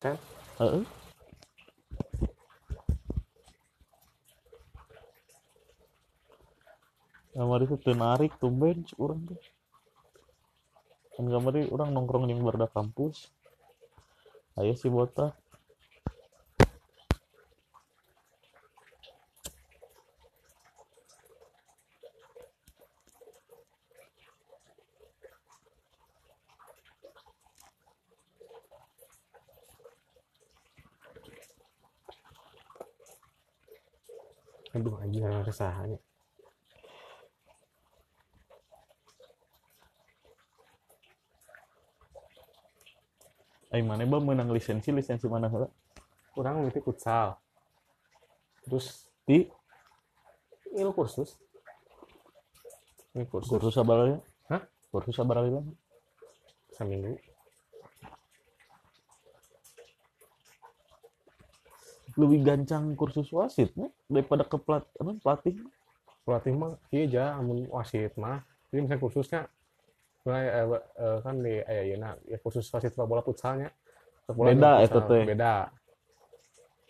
Kan? Heeh. kamar itu teu narik tumben cek urang teh kan kamari urang nongkrong yang berda kampus aya si botak aduh kesahannya. Aing mana ba menang lisensi lisensi mana heula kurang ngerti futsal. Terus di ilmu kursus. Ini kursus. Kursus sabaraha Hah? kursus sabaraha lama seminggu lebih gancang kursus wasit nya daripada ke pelat apa pelatih. Pelatih mah iya aja amun wasit mah. Jadi misalnya kursusnya mulai eh, eh, kan di eh, iya, nah, ya kursus wasit sepak bola futsalnya. Beda futsal, teh. beda.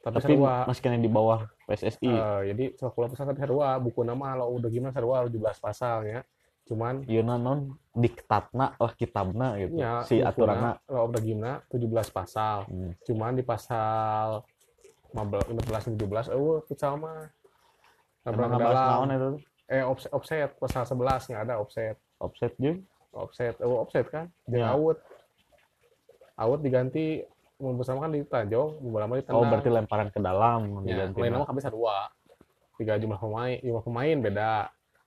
Tapi, tapi masih kena di bawah PSSI Eh, jadi sepak bola futsal tapi sarua buku nama lo udah gimana sarua 17 pasalnya cuman Ieu non diktatna lah kitabna gitu. Ya si aturanna lo udah gimana 17 pasal. Hmm. cuman di pasal 15 17 eueuh futsal mah. Nabrak dalam. tuh? eh offset, offset pasal 11 nggak ada offset. Offset jeung offset oh offset kan? Jeung Ya. out. Out diganti mun bersama kan di tanjong mun bola mah ditendang. Oh berarti lemparan ke dalam ya, diganti lain nama kabeh dua. Tiga jumlah pemain jumlah pemain beda.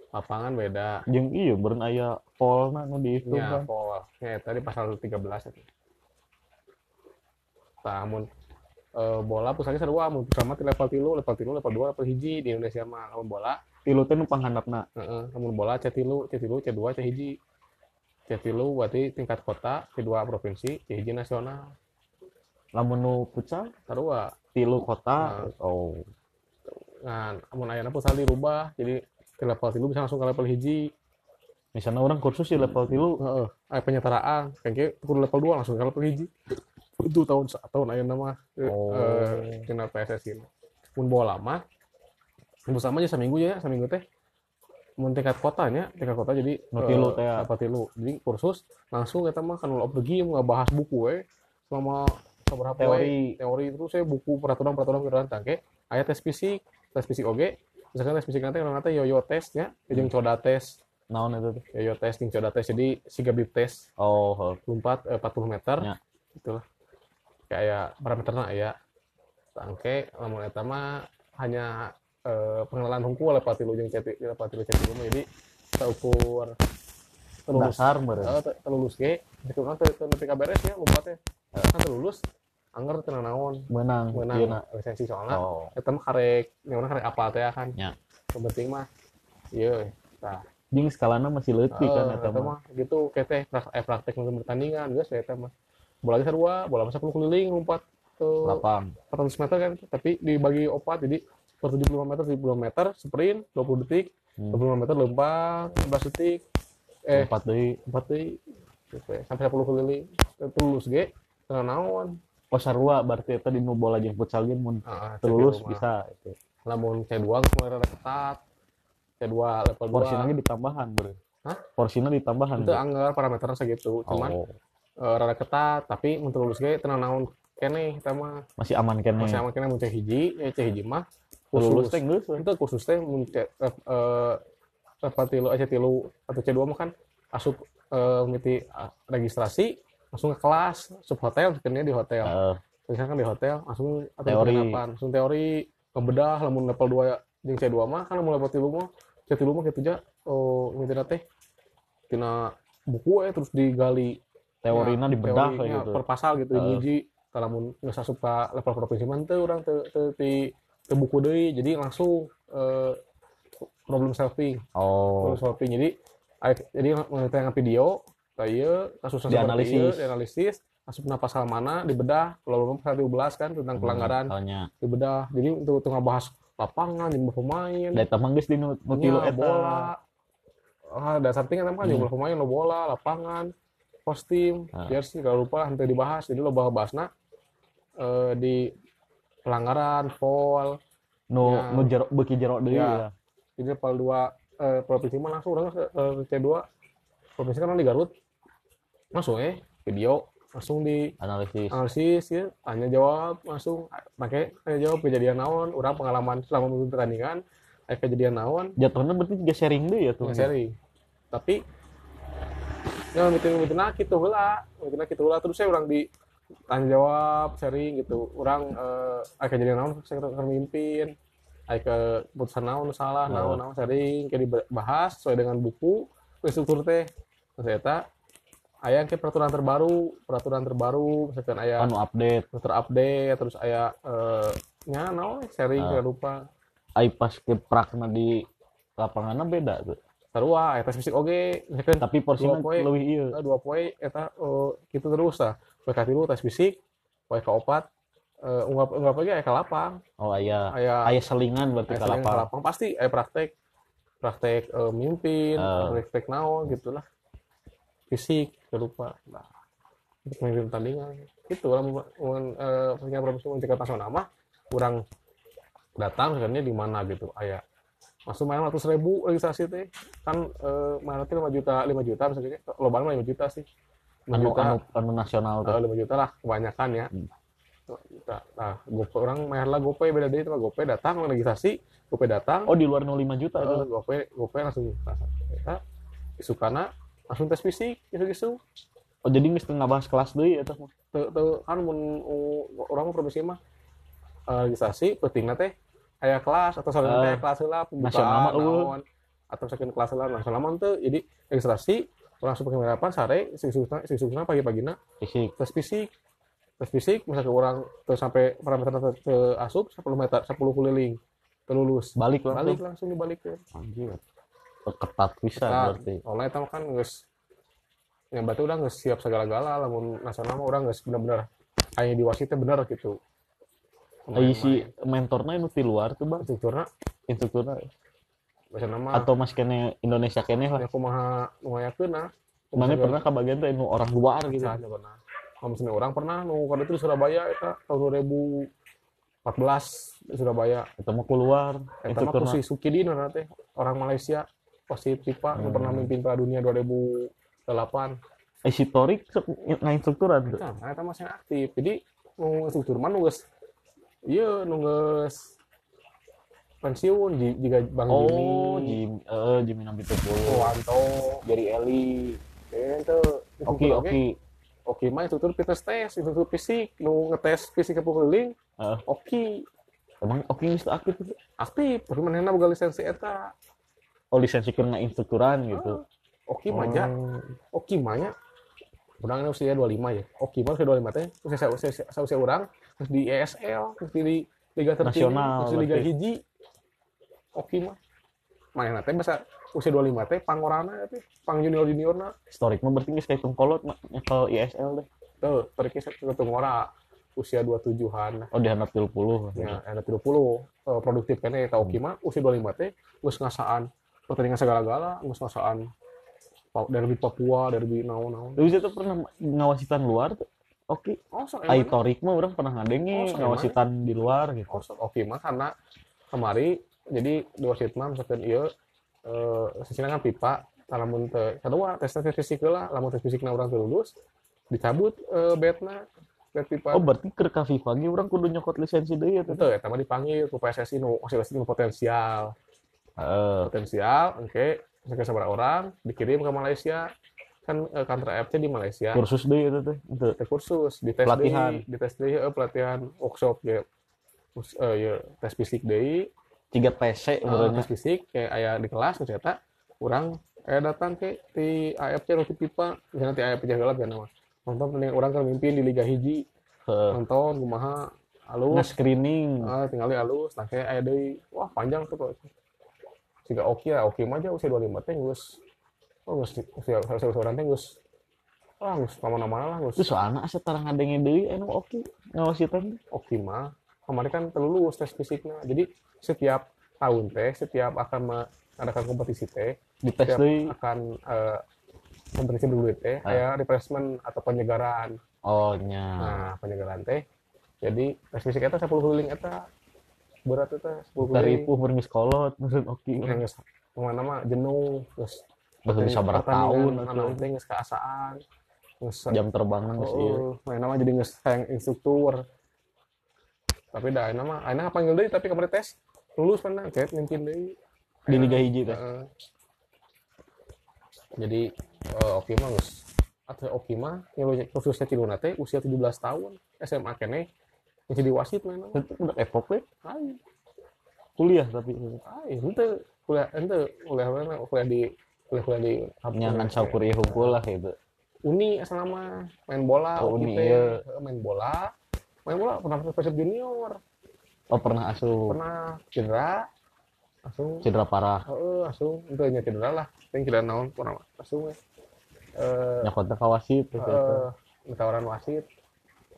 Lapangan beda. Jeung iya beureun aya polna nu dihitung ya kan. pol ya tadi pasal 13 itu. Tah eh, bola pusatnya sarua sama di level tilu level tilu level dua level hiji di Indonesia mah lamun bola. Tilu teh nu panghandapna. Heeh lamun bola C tilu C tilu C dua C hiji. C tilu berarti tingkat kota C dua provinsi C hiji nasional. Lamun nu futsal? Sarua tilu kota? Oh. Nah amun ayeuna futsal dirubah jadi ke level tilu bisa langsung ke level hiji. Misalnya orang kursus di level tilu. Heeh aya penyetaraan ke kudu level dua langsung ke level hiji itu tahun tahun ayeuna mah Oh. eh kena PSSI mun bola mah mun sama aja seminggu ya seminggu teh. Mun tingkat kotanya tingkat kota jadi Nu tilu eh, teh ya. level tilu jadi kursus langsung kita mah kan of the game nggak bahas buku we. Selama beberapa Teori. teori terus saya buku peraturan peraturan peraturan tangke aya tes fisik tes fisik oge. Misalkan tes fisik nanti nanti yoyo tesnya jeung coda tes. Naon itu tuh yoyo tes coda tes jadi siga bib tes. Oh heuh. lompat eh, 40 meter. Ya. itulah kayak parameternya ya. Tangke lamun eta mah hanya eh, pengenalan hungkul lepat tilu jeung ceti lepat tilu ceti mah jadi teukur terlulus dasar meureun. Te- terlulus ge. Gitu kan nepi ka beres ya lompatnya kan terlulus anggar teu naon. Menang menang Ieuna. lisensi soalnya. Oh. Eta mah karek nyawana karek apal teh kan. Ya. yang penting mah ieu tah. Jeung skalana masih leutik kan Eh, eta mah. gitu kayak teh prak- eh, praktek pertandingan geus eta mah bola geus sarua bola masa keliling lompat ke lapang 400 meter kan. Tapi dibagi opat jadi per 75 meter 70 meter sprint 20 detik Hmm. 25 meter lompat 15 detik eh empat deui 4 detik gitu ya. sampai 10 keliling itu lulus ge tenang naon. Oh sarua berarti eta di bola jeung futsal jeung mun. Ah, di rumah. bisa itu lamun C2 geus mulai rada ketat C2 level 2 porsinya ge ditambahan beureun Hah? porsinya ditambahan itu anggar parameternya segitu cuman oh eh, rada ketat tapi untuk lulus ge tenang naon. Kene kita mah masih aman kene. masih sama kene mun hiji ya cek hiji mah. Lulus teh geus itu khusus teh mun eh level tilu eh C tilu atau C2 mah kan asup eh miti registrasi langsung ke kelas asup hotel kene di hotel. Heeh. misalkan di hotel langsung atau Teori. langsung teori ngebedah lamun level 2 jeung C2 mah kan lamun level 3 mah C3 mah kitu aja oh miti teh tina buku eh terus digali teorina Ya, dibedah teori, kayak ya, gitu. per pasal gitu Heeh. hiji kalau geus asup ka level provinsi mah teu urang teu teu ti teu buku deui. Jadi langsung eh, problem solving. Oh. Problem solving. Jadi jadi mengetengah video kayak kasus Dianalisis. dianalisis asup na pasal mana dibedah. Kalau pasal 12 kan tentang pelanggaran soalnya dibedah. Jadi untuk untuk ngabahas lapangan jumlah pemain. Da eta mah geus di nu nu tilu Ya, eta. bola. Ah dasar tinggal kan Hmm. jumlah pemain lo bola lapangan kostum Ah. jersey kalau lupa nanti dibahas jadi lo bahas bahasna eh, di pelanggaran pol nu Ya. nu jero beuki jero deui Ya. ya. jadi pol dua eh, provinsi mah langsung orang ke, ke C2 provinsi kan di Garut langsung eh video langsung di Analisis. analisis ya tanya jawab langsung pakai tanya jawab kejadian naon orang pengalaman selama memimpin pertandingan eh, kejadian naon Jatuhnya berarti juga sharing deui ya tuh. sharing tapi ya mitin mitin gitu lah mitin gitu lah terus saya orang di tanya jawab sharing gitu orang eh ay kejadian naon saya ke mimpin ay ke putusan naon salah Oh. naon naon sharing kayak dibahas sesuai dengan buku struktur teh terus saya aya ke peraturan terbaru peraturan terbaru misalkan aya Anu update. terupdate terus aya eh nya naon sharing Ah. kayak lupa Ai pas ke prakna di lapangannya beda tuh. Sarua tes fisik oge misalkan Tapi porsinya Dua poin. lebih iya. Nah, dua poin eta eh, gitu terus lah poe katilu tes fisik poe kaopat eh unggap unggap lagi aya ka lapang Oh aya aya aya selingan berarti ka lapang. lapang pasti aya praktek praktek eh, mimpin Ah. praktek naon gitulah fisik lupa nah untuk memimpin pertandingan gitu lah mun eh punya provinsi mencegah nasional mah kurang datang sebenarnya di mana gitu aya masuk main ratus ribu registrasi teh kan eh mana teh lima juta lima juta misalnya lo mah lima juta sih lima Anu juta anu anu nasional tuh. Eh, lima juta lah kebanyakan ya Hmm. Juta. nah gope orang main lah gope beda deh itu gope datang registrasi gope datang Oh di luar 05 juta itu. gope gope langsung kita isukana langsung tes fisik gitu-gitu Oh jadi mesti ngabahas kelas deui eta mah. tuh, tuh kan mun orang mah provinsi mah eh, registrasi pentingnya teh aya kelas atau soalnya Eh, teh kelas heula pembukaan naon atau misalkan kelas heula nasional mah teu jadi registrasi orang pakai harapan sare sisukna sisukna pagi-pagina Fisik. tes fisik tes fisik misalkan orang tuh sampai parameter ke, asup 10 meter 10 keliling terlulus Balik langsung. balik langsung dibalikin Anjir. Oh, Ketat bisa Nah, berarti. soalnya itu kan geus yang berarti udah nggak siap segala-gala lamun nasional mah orang nggak bener-bener hanya di wasitnya bener gitu Ai si mentornya nu ti luar tuh bang. strukturnya Instrukturnya nama atau mas kene Indonesia kene lah. ya kumaha nuayakeun nah Mana pernah ke bagian tuh nu orang luar gitu. Misalnya pernah kalau misalnya orang pernah nu kada itu di Surabaya eta tahun 2014 di Surabaya Itu mah keluar. eta mah si Sukidin nah teh orang Malaysia FIFA nu Hmm. pernah mimpin Piala Dunia 2008 Eh si Torik nggak instrukturan. Nah, eta masih aktif. Jadi nu struktur mah nu geus ieu nu geus pensiun di juga Bang Oh, Jimmy, Jim, eh Jimmy Nabi Tupul. Wanto, Jerry Eli. Ente Oke, oke. Oke, mah instruktur fitness test, instruktur fisik, nu ngetes fisik ke keliling. Eh. Oke, Emang oke geus teu aktif itu. aktif. Tapi manehna boga lisensi eta. Oh lisensi kena instrukturan gitu. Oke mah ja. Oh. Oke mah nya. Urang ini usia 25 ya. Oke mah usia 25 teh usia usia usia, usia urang terus di ESL, terus di liga tertinggi, terus di liga berarti. hiji. Oke mah. Main teh bisa usia 25 teh pangorana teh, pang junior juniorna. Historik mah berarti kayak kolot mah nyekel ISL deh. Tuh, pergi ketemu ora usia 27-an. Oh di handap 30. Ya, ada 30 eh, produktif kan eta oke mah usia 25 teh geus ngasaan pertandingan segala-gala, geus ngasaan derby Papua, derby naon-naon. Tapi saya tuh pernah ngawasitan luar tuh. Oke. Oh, sok Ai emang. Torik mah orang pernah Oh, ngadenge sama. ngawasitan di luar gitu. Oh, sok oke mah karena kemari jadi di wasit mah misalkan ieu eh sesina kan pipa lamun teu kadua tes tes fisik lah lamun tes fisikna urang teu lulus dicabut eh betna bet pipa Oh berarti ke ka FIFA ge urang kudu nyokot lisensi deui ya tuh. ya mah dipanggil ke PSSI nu nu potensial Heeh. potensial oke misalkan sabar orang dikirim ke Malaysia kan eh, kantor AFC di Malaysia kursus deui itu teh. Itu. Teh kursus di tes Pelatihan. di tes deui eh, pelatihan workshop ya eh, ya, tes fisik deui Tiga TC uh, sebenarnya. tes fisik kayak aya di kelas ternyata orang kayak datang ke di AFC di pipa misalnya di AFC jagalap ya nama nonton pertandingan orang kan mimpin di Liga Hiji Heeh. nonton kumaha alus Nge-screening. ah, tinggal alus nah kayak aya deui wah panjang tuh kok jika oke lah oke mah aja usia 25 teh geus oh usia usia usia orang teh geus wah geus ke mana-mana lah geus Terus soalnya setara ngadenge deui anu oke ngawasitan oke mah kemarin kan terlulus tes fisiknya. Jadi setiap tahun teh setiap akan mengadakan kompetisi teh setiap deui. akan eh, kompetisi bergulir teh Ah. kayak refreshment atau penyegaran Oh nya. nah penyegaran teh. Jadi tes fisik eta 10 keliling eta berat eta 10 keliling. Taripu bermis kolot menurut oke yang geus ke mana mah jenuh terus Bahkan bisa berapa tahun atuh teh keasaan geus jam terbangnya geus ieu. oh, main nama jadi geus hayang instruktur. Tapi dah mah ayeuna panggil deui tapi kemarin tes. Lulus mana? Kayak mimpin deui di Liga Hiji teh. Heeh. jadi eh, oke mah geus atau oke mah yang khususnya Ciluna teh usia 17 tahun SMA kene. Yang jadi wasit main nama Itu udah epok we. ayo kuliah tapi. Ayo ente kuliah ente kuliah mana? Kuliah di kuliah kuliah di nyangan saukuria hunkul lah gitu. Uni selama main bola Oh, Uni, iya. main bola. Main bola pernah persib junior. Oh pernah asuh. Pernah cedera. Langsung cedera parah. heeh langsung itu nya cedera lah. Yang cedera naon pernah langsung we. eh Nyakotnya kawasit terus eta. eh tawaran wasit.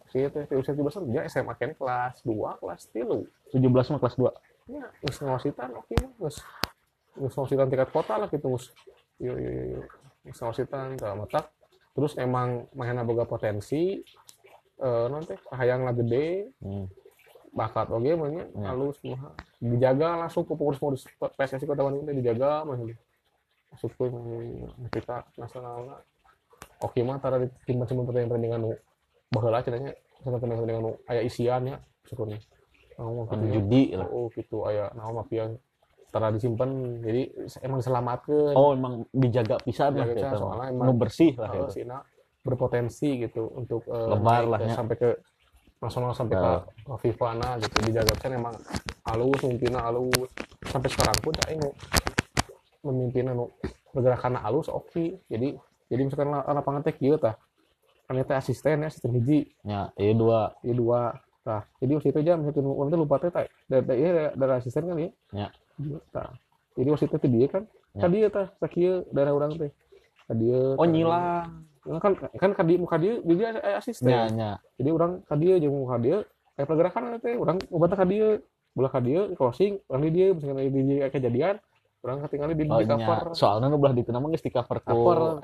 Wasit teh di usia 17 tahun dia SMA kan kelas 2 kelas 3 17 mah kelas 2. ya geus ngawasitan oke. Geus geus ngawasitan tingkat kota lah gitu geus yo yo yo yo geus ngawasitan tah matak terus emang mainnya boga potensi eh nanti hayang lah gede. Hmm. bakat oke mainnya Ya. halus mah dijaga langsung ke pengurus pengurus PSSI Kota Bandung teh dijaga gitu. masuk ke kita nasional lah. Oke mah tara di tim macam pertandingan pertandingan nu baheula cenanya sama pertandingan nu aya isian ya syukurnya oh, Anu gitu, judi lah. oh gitu aya nah mafia tara disimpan jadi emang diselamatkan Oh emang dijaga pisan lah eta. soalnya emang- Nu bersih lah uh, itu. Sina berpotensi gitu untuk eh, Lebar lah ke- ya. sampai ke nasional sampai ke, Ya. ke FIFA nah gitu dijaga kan emang halus memimpinnya halus sampai sekarang pun saya nu memimpin anu pergerakan halus oke jadi jadi misalkan la- lapangan teh kieu tah kan teh asisten ya asisten hiji Ya, iya dua. ieu dua tah jadi waktu itu aja misalkan orang teh lupa teh tah dari dari, iya, dari asisten kan ya Ya. Iya, tah jadi waktu itu dia kan Ya. ka dia tah sakieu daerah orang teh ka dia Oh nyilang. Ya kan kan kadi muka dia dia asisten Ya, ya. jadi orang ka dia jeung muka dia kayak pergerakan teh orang ngobatan ka dia bola ka dia closing orang di dia misalkan di kejadian orang ketinggalan di, Oh, di nya. cover Soalnya nu belah ditu nama geus di cover ku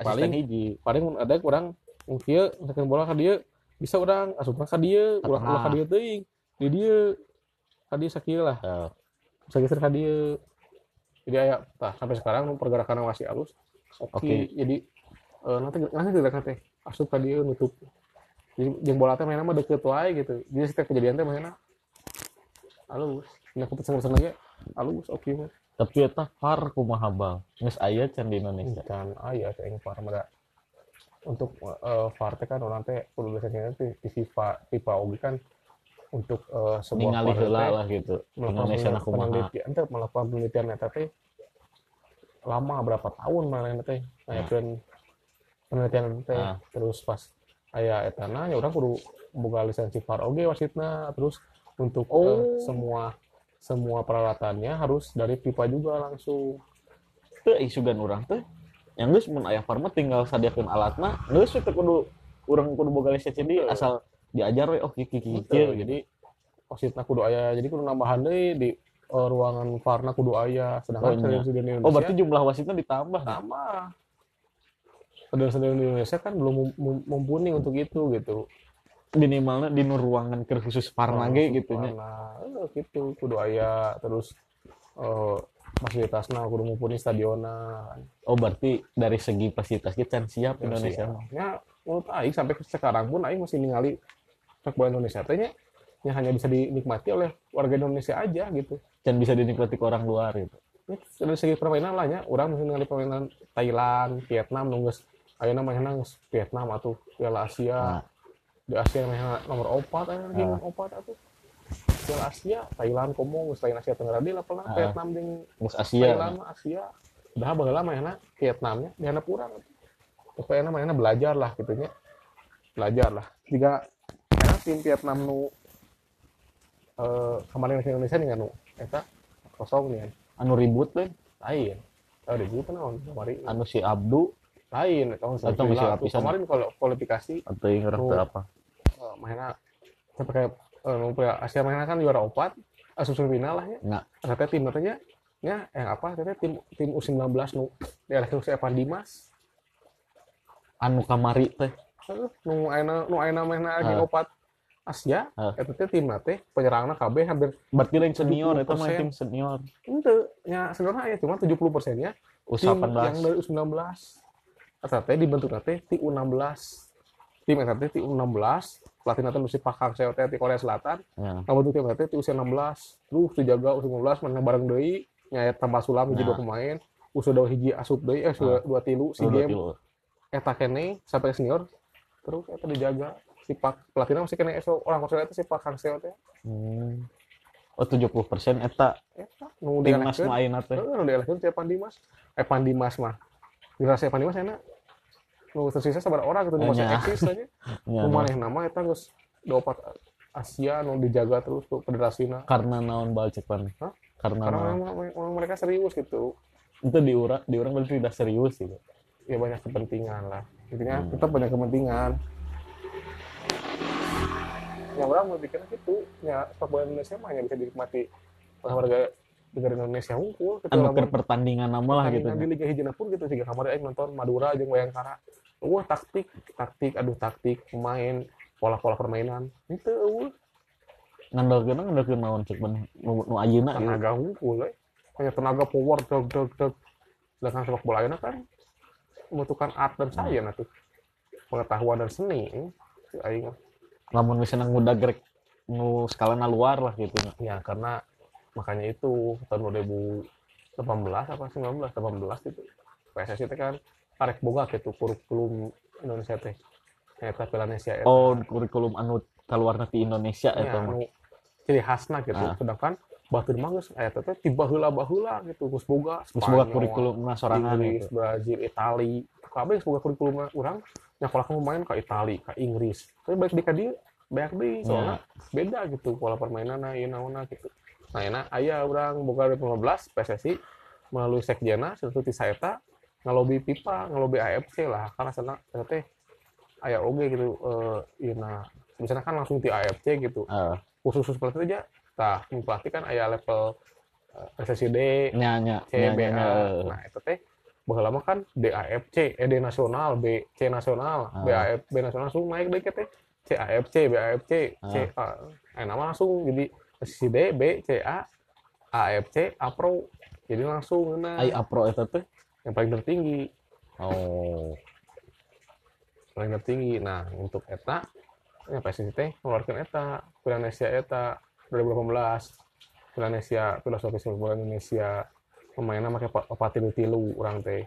paling- hiji. paling ada orang yang kieu misalkan bola dia bisa orang asup ka dia ulah Tengah. ulah ka dia teuing di dia ka dia sakieu lah. Bisa geser ka dia jadi aya tah sampai sekarang pergerakan masih halus oke Oke. jadi eh, nanti nanti gerakan teh asup ka dia nutup jadi jeung bola teh mainnya mah deket wae gitu jadi setiap kejadian teh mainnya halus nah keputusan lagi halus oke mah Tapi eta VAR kumaha bal. Geus aya can di Indonesia. kan aya teh yang VAR mah da. untuk eh, VAR teh kan orang teh kudu biasanya teh di FIFA FIFA oge kan untuk eh, sebuah Ningali heula lah gitu. Indonesia kumaha. penelitian ente melakukan penelitian eta teh lama berapa tahun mana teh ngayakeun penelitian teh Ah. terus pas aya eta na ya urang kudu boga lisensi VAR oge wasitna terus untuk Oh. eh, semua semua peralatannya harus dari FIFA juga langsung Teu isugan urang teh. Yang geus mun aya VAR mah tinggal sadiakeun alatna, geus teh kudu urang kudu boga lisensi Betul. asal diajar we oh kieu kieu, Gitu. jadi wasitna kudu aya jadi kudu nambahan deui di eh, ruangan VAR-na kudu aya sedangkan Oh, iya. stadion-stadion di Oh Indonesia berarti jumlah wasitnya ditambah. sama stadion-stadion di Indonesia kan belum mumpuni untuk itu gitu Minimalnya di ruangan keur khusus VAR lagi gitu nya. Nah, eh, gitu kudu aya terus eh fasilitasna kudu mumpuni stadionna kan. Oh berarti dari segi fasilitas kita can siap Indonesia. Ya, menurut aing sampai ke sekarang pun aing masih ningali sepak bola Indonesia teh nya yang hanya bisa dinikmati oleh warga Indonesia aja gitu. Can bisa dinikmati ke orang luar gitu. Ya, dari segi permainan lah ya, orang masih ningali permainan Thailand, Vietnam nunggus ayeuna mainna geus Vietnam atuh Piala Asia. Nah, Di Asia mainna nomor 4 aya ranking Ah. 4 atuh. Piala Asia, Thailand komo lain Asia Tenggara di levelna Ah. Vietnam Mus Asia. Thailand mah Asia. Dah baheula mainna Vietnamnya di handap urang. Pokoknya mainna belajar lah gitu nya. Belajar lah. Jika tim Vietnam nu eh kemarin ke Indonesia nih nu eta kosong nih Anu ribut deh. lain. Tahu deh gitu naon kemarin Anu si Abdu lain Atau masih 99 tuh. lapisan. kemarin kalau kualifikasi atau yang apa? eh, mainnya eh, nu Piala Asia mainnya kan juara opat asup final lah ya. Nggak. Katanya tim katanya ya yang apa katanya tim tim U19 nu daerah Khusus Evan Dimas Anu kamari teh. Nu ayeuna nu ayeuna mainna ranking Ah. opat Asia Ah. eta teh timna teh penyerangna KB hampir berarti lain senior itu mah 70%. tim senior. Ente, ya sebenarnya ya cuma 70 persennya. Tim yang U18 dari U19 eta teh dibentuk teh ti U16 tim eta teh ti U16 pelatih nanti mesti pakang saya teh di Korea Selatan. Ya. Ngabentuk tim eta teh ti usia 16 terus dijaga usia 15 menang bareng deui nyayat tambah sulam hiji Nah. dua pemain. Udah hiji asup deui eh sudah dua tilu si game. Eta kene sampai senior. Terus eta dijaga si pak pelatihnya masih kene eso orang Korea itu si Pak Kang Seo teh Hmm. Oh 70% eta eta nu dielehkeun. nu ayeuna teh. Nu dielehkeun si Pandimas. Eh Pandimas mah. Dirasa Pandimas enak. Nu tersisa sabar orang gitu masih eksis aja. Ya, Nu maneh nama eta geus diopat Asia nu dijaga terus tuh federasina. karena naon bal cek? Karena Karena mereka serius gitu. itu diurang diurang berarti tidak serius gitu. Ya banyak kepentingan lah. Intinya Hmm. tetap banyak kepentingan. Ya orang berpikirnya gitu. Ya sepak bola Indonesia mah hanya bisa dinikmati oleh warga negara Indonesia unggul. Gitu, Anu pertandingan nama lah gitu. Pertandingan di Liga Hijau pun gitu sih kamar aing nonton Madura jeung Bayangkara. Wah taktik, taktik, aduh taktik, pemain, pola-pola permainan. Itu eueuh Ngandalkeun ngandalkeun naon cek pan nu nu ayeuna gitu. tenaga unggul we. Hanya tenaga power deg deg deg. Sedangkan sepak bola ayeuna kan membutuhkan art dan sains atuh. Pengetahuan dan seni. Si aing mah. Lamun misalnya ngudag rek nu skalana luar lah gitu. ya karena makanya itu tahun 2018 apa 19 18 itu PSSI teh kan karek boga gitu kurikulum Indonesia teh eta Pilanesia eta Oh, kurikulum anu kaluarna ti Indonesia Ya, eta anu ciri khasna gitu Ah. sedangkan batur mah geus aya teh tiba heula baheula gitu geus boga Terus boga kurikulum sorangan Inggris, gitu. Brazil, Itali geus boga kurikulum urang nyakola kamu main ke Itali, ke Inggris. Tapi balik di ka dieu banyak deui soalnya beda gitu pola permainanna ieu naonna gitu. Nah enak. Aya urang boga 2015 PSSI melalui sekjena satu ti saeta ngalobi pipa ngalobi AFC lah. Karena sana teh aya oge gitu eh ieu na misalnya kan langsung ti AFC gitu. Eh, khusus khusus pelatih aja tah mun pelatih kan aya level eh, SSI D nya nya C nya, nya, nah itu teh mah kan DAFC eh D nasional B C nasional Ah. BAF B nasional langsung naik deh teh C AFC BAFC C Ah. A eh nama langsung jadi SSI D B C A AFC A Pro jadi langsung nah Ai apro eta teh. yang paling tertinggi Oh. paling tertinggi nah untuk eta ya PSSI teh mengeluarkan eta Pilanesia eta 2018 Pilanesia filosofi sepak bola Indonesia pemainnya pakai apa tilu tilu orang teh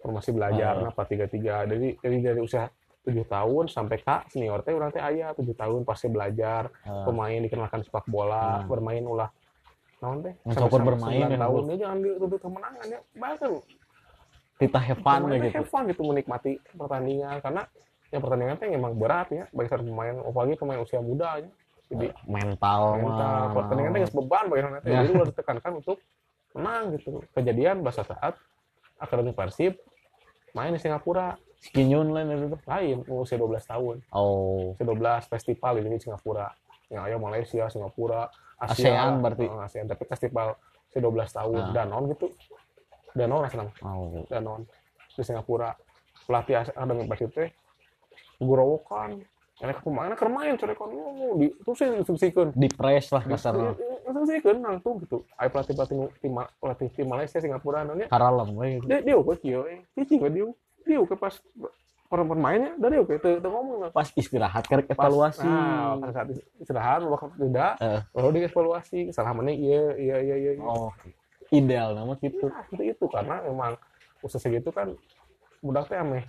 formasi belajar Ah. apa tiga tiga jadi jadi dari usia tujuh tahun sampai kak senior teh orang teh ayah tujuh tahun pasti belajar Ah. pemain dikenalkan sepak bola Hmm. bermain ulah naon teh Sampai- bermain ya, 9 tahun dia jangan dituntut kemenangan ya bahkan pemainnya kayak gitu. fun gitu menikmati pertandingan karena ya pertandingan teh emang berat ya bagi seorang pemain apalagi pemain usia muda ya jadi Mental mental pertandingan teh beban bagi orang teh Ya. jadi harus ditekankan untuk menang gitu. Kejadian bahasa saat akademi Persib main di Singapura. Skinyun lain itu lain usia 12 tahun. Oh. usia 12 festival ini di Singapura. Yang ayo Malaysia Singapura ASEAN Asia berarti. Eh, ASEAN tapi festival usia 12 tahun. Ah. Danon gitu. Danon rasanya Oh. Danon di Singapura. Pelatih akademi Persib teh gurowokan. Enak pemainnya keur main corekan ngomong di terus instruksikeun Di press lah kasarnya. Instruksikeun langsung gitu aya pelatih pelatih tim pelatih tim Malaysia Singapura nanya Karalem we gitu. dia dia oke eh cicing ke dia dia oke pas orang pemainnya dari oke teu teu ngomong Pas istirahat kerek Pas- evaluasi. nah pas saat istirahat waktu tidak Eh. baru dievaluasi salah mana iya iya iya iya Oh. Ideal nama gitu. Nah, itu itu karena memang usaha segitu kan budak teh ameh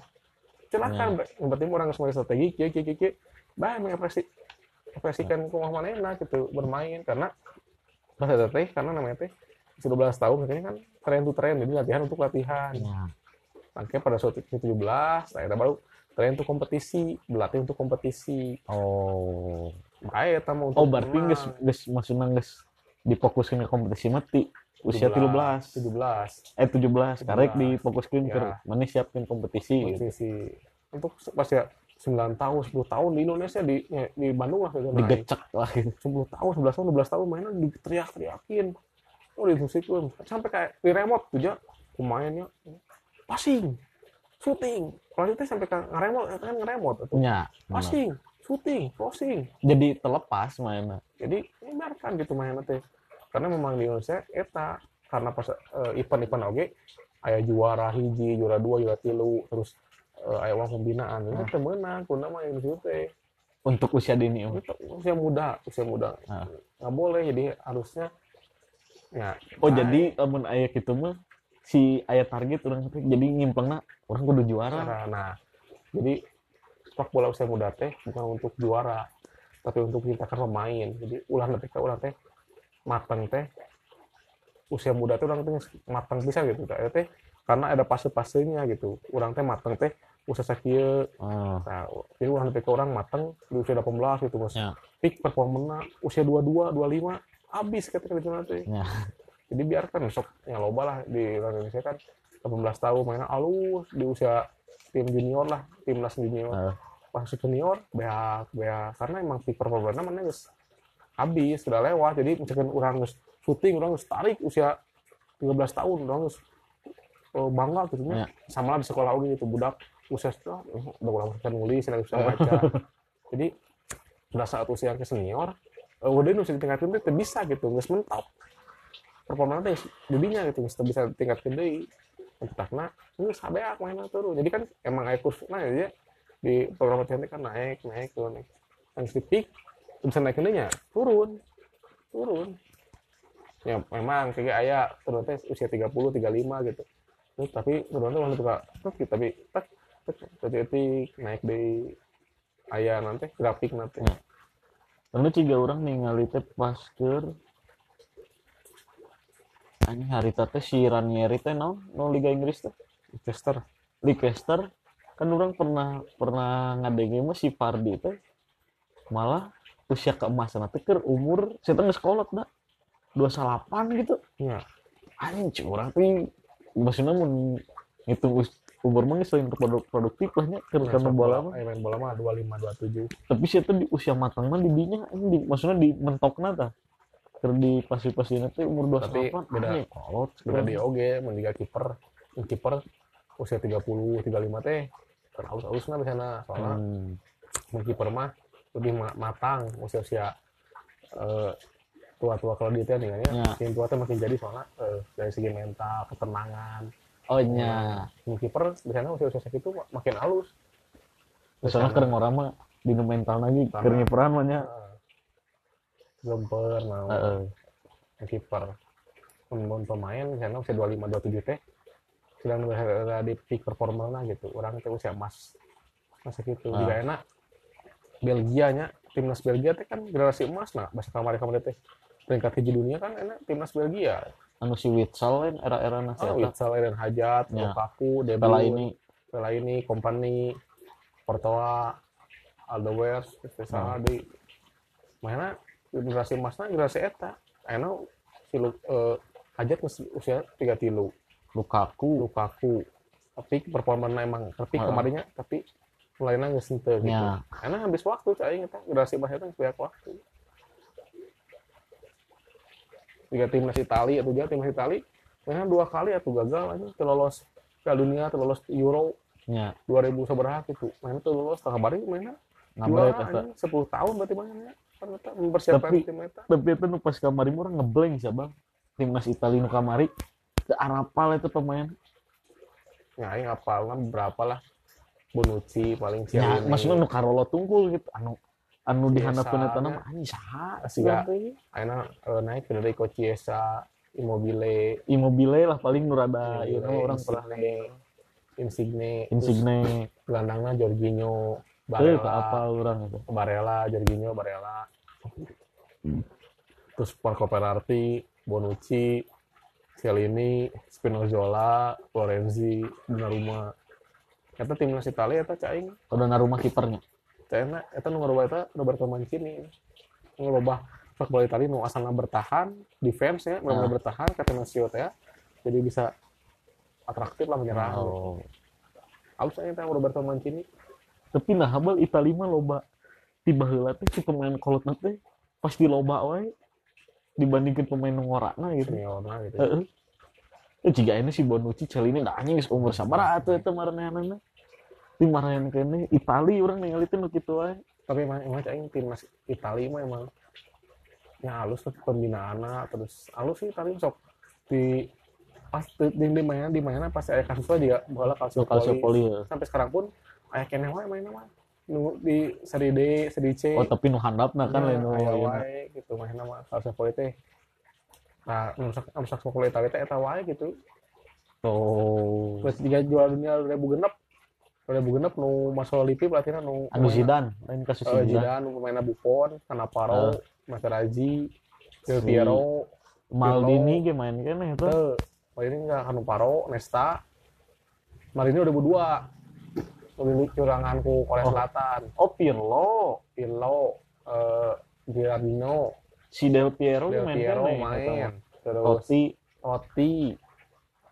silakan yang penting orang sebagai strategi kieu kieu kieu kieu bae mengekspresi ekspresikan kumah manehna gitu bermain karena pas eta teh karena namanya teh 12 tahun makanya kan tren to tren jadi latihan untuk latihan Ya. makanya pada saat itu 17 nah kita baru tren untuk kompetisi berlatih untuk kompetisi Oh. makanya eta mau untuk Oh berarti geus geus maksudna geus difokuskeun ke kompetisi mati usia 13 17 eh 17 karek 17. difokuskeun ke Ya. mana siapkeun kompetisi gitu. kompetisi untuk pas ya 9 tahun 10 tahun di Indonesia di ya, di Bandung lah gitu. Digecek lah gitu. 10 tahun 11 tahun 12 tahun mainan diteriak-teriakin. Oh dimusikin sampai kayak di remote tuh aja pemainnya passing shooting. Kalau itu sampai ke ngeremot kan ngeremot atau nya bener. passing shooting crossing. Jadi terlepas mainnya. Jadi ya biarkan gitu mainnya teh. Karena memang di Indonesia eta karena pas eh, event-event oke aya juara hiji juara dua juara tilu terus eh, aya uang pembinaan ini teh menang kuna mah Indonesia teh untuk usia dini. Itu usia muda usia muda Ah. nggak boleh jadi harusnya ya oh baik. jadi amun aya gitu mah si aya target orang jadi ngimpengna orang kudu juara Nah, nah, jadi sepak bola usia muda teh bukan untuk juara, tapi untuk menciptakan pemain. Jadi ulah nanti ulah teh matang teh usia muda teh orang teh matang bisa gitu teh karena ada fase-fasenya gitu. Orang teh matang teh usia sakieu. oh. Nah, jadi ulah nanti orang matang di usia 18 gitu mas. Ya. Peak performanya usia 22, 25 habis ketika di sana teh. Ya. Jadi biarkan sok yang loba lah di Indonesia kan 18 tahun mainnya alus di usia tim junior lah timnas junior Eh, pas junior beak beak karena emang peak performanya mana guys habis sudah lewat jadi misalkan orang guys syuting orang guys tarik usia 13 tahun orang guys eh, bangga gitu Ya. sama lah di sekolah oke gitu budak usia sudah udah ulang bisa nulis udah bisa baca jadi pada saat usia ke senior eh, udah di tingkat itu bisa gitu nggak mentap performanya teh jadinya gitu nggak bisa tingkat gede. Karena ini sabeak mainnya turun jadi kan emang air kursi nah ya di beberapa cantik kan naik naik turun naik. Yang peak bisa naik nya turun turun. Ya memang kayak ayah teh usia 30 35 gitu Terus, tapi turun teh waktu tek tapi tak jadi naik di ayah nanti grafik nanti. Ya. Lalu tiga orang ningali teh pas keur ini hari teh si Ranieri teh no, no Liga Inggris teh? Chester Leicester. Kan orang pernah pernah ngadenge mah si Fardi teh. Malah usia keemasan teh keur umur saya teh geus kolot dah. 28 gitu. Ya anjing urang teh maksudnya mun ngitung us- umur mah selain produk produktif lah nya. Keur kana bola mah. Eh, main bola mah 25 27 tapi sih itu di usia matang mah di dinya ini di, maksudnya di mentokna tah. Keur di pasti-pasti teh umur 28 Tapi beda- kolot beda di oge mendiga kiper. Kiper usia 30 35 teh kan halus halus nah bisa soalnya hmm. kiper mah lebih ma- matang usia usia eh, tua-tua kalau dia teh nih Ya. makin tua teh makin jadi soalnya eh, dari segi mental ketenangan. Oh nya Mun kiper biasanya usia usia segitu ma- makin halus. Misalnya keur orang mah di mental lagi Sama. keur ngiperan mah nya Nah, gemper mau. Heeh. yang kiper. Mun pemain misalnya usia 25 27 teh sedang berada di peak performanya gitu. Orang teh usia emas. Masa gitu. Ah. juga enak. Belgia nya timnas Belgia teh kan generasi emas nah bahasa kamar kamar teh peringkat hiji dunia kan enak timnas Belgia. Anu si Witsal era-era nasi oh, eta Witsel Eden Hajat Ya. Lukaku De Pela ini Pela ini Kompany Portoa Alderweireld itu salah di mana generasi emasnya generasi eta. Enak si Lu- eh, Hajat usia tiga tilu. Lukaku. Lukaku. Tapi performanya emang tapi Heeh. kemarinnya tapi mulai nangis ente gitu. Ya. karena habis waktu saya ingat generasi emas itu banyak waktu tiga timnas Itali atau dia timnas Itali mainnya dua kali atau gagal aja. Terlolos ke dunia terlolos Euro. Nya 2000 seberapa gitu mainnya terlolos setengah bari mainnya. Eta anjing, 10 tahun berarti mainnya. Kan eta mempersiapkan Tapi- tim eta tapi itu pas kamari orang ngeblank sih bang. Timnas Italia nu kamari. Ke Arapal itu pemain. Ya aing apalnya berapa lah. Bonucci paling ya Cialini maksudnya nu Karolo tungkul gitu. Anu anu Biasa, dihandapkeun eta nya. nama anjing saha Siga. Siga. Aina eh, naik ke dari Chiesa, Immobile, Immobile lah paling nu rada ieu orang pernah. Insigne, Insigne, Insigne. terus gelandangnya Jorginho, Barella, apa orang itu. Barella, Jorginho, Barella, terus Marco Verratti, Bonucci, Cialini, Spinazzola, Florenzi, Donnarumma. Eta timnas Italia eta caing, udah narumah kipernya Cina, eta nu ngarubah eta Roberto Mancini. Ngerubah sepak bola Italia nu asalna bertahan, defense ya, benar Ah. bertahan Tenasio teh. ya. Jadi bisa atraktif lah menyerang. oh. Halus aya teh Roberto Mancini. tapi nah habal Italia mah loba tiba heula teh si pemain kolotna teh pasti loba wae dibandingkan pemain ngorana gitu Seniorna gitu. Heeh. Eh, jika ini si Bonucci Celini dah anjing geus umur sabaraha atuh eta maranehanana. Di maranehan kene Itali teh nu kitu wae. tapi emang emang cing timnas Italia mah emang ya halus tuh pembinaan terus halus sih Italia sok di pas di, di, di mainnya di mainnya pas ada kasusnya juga bola Calciopoli Poli ya. sampai sekarang pun ayah kene wae mainnya mah nu di seri D seri C Oh tapi nu handapna kan lain nu aya ieu. wae gitu mainnya mah Calciopoli teh nah nusak nusak sepak Italia teh eta wae gitu Oh. terus tiga juara dunia 2006 2006 nu masuk Lipi pelatihnya nu Anu Zidane, lain kasus Eh, Zidane. Zidane nu pemainnya Buffon, Cannavaro, Materazzi, Del Piero, Maldini ge main kan eta. Teu, ini enggak Cannavaro, Nesta, Marini udah berdua. Udah curangan ku Korea Oh. Selatan, Oh Pirlo, Pirlo, eh Gilardino, si Del Piero Del main Piero kan main, terus Totti, Totti,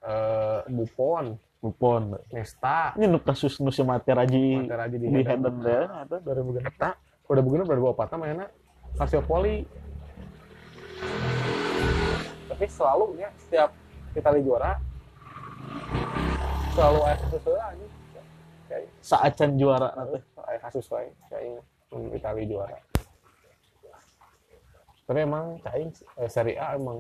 eh Buffon, Buffon. Nesta, Ini nu kasus nu si Materazzi di di. Hayden ya, eta. 2006 eta udah begini udah dua patah mainnya. Calciopoli tapi selalu ya setiap kita di juara selalu ada kasus aja kayak Saacan juara teh. ada kasus kayak um, Italia juara. Tapi emang cai eh, Serie A emang.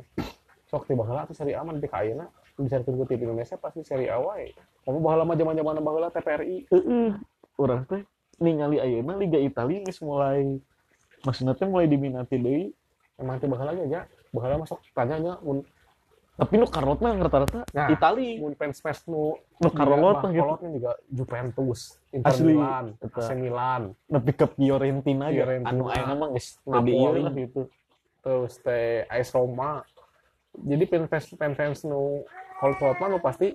Sok tiba heula tuh Serie A mah di kaina bisa ku tim Indonesia pasti Serie A wae kamu baheula mah zaman-zaman baheula TPRI Heeh. Urang teh ningali ayeuna Liga Italia geus mulai maksudnya teh mulai diminati deui. emang tiba heula aja baheula masuk tanya nya mun Tapi nu karot mah rata-rata Nah, Itali. mun fans fans nu Nu karolot mah gitu. Juga Juventus, Inter Asli, Milan. AC Milan, Nepi ke Fiorentina. Fiorentina, Anu ayeuna mah geus tadi ieu lah gitu. terus teh AS Roma. Jadi fans fans fans, fans nu Karolot mah nu pasti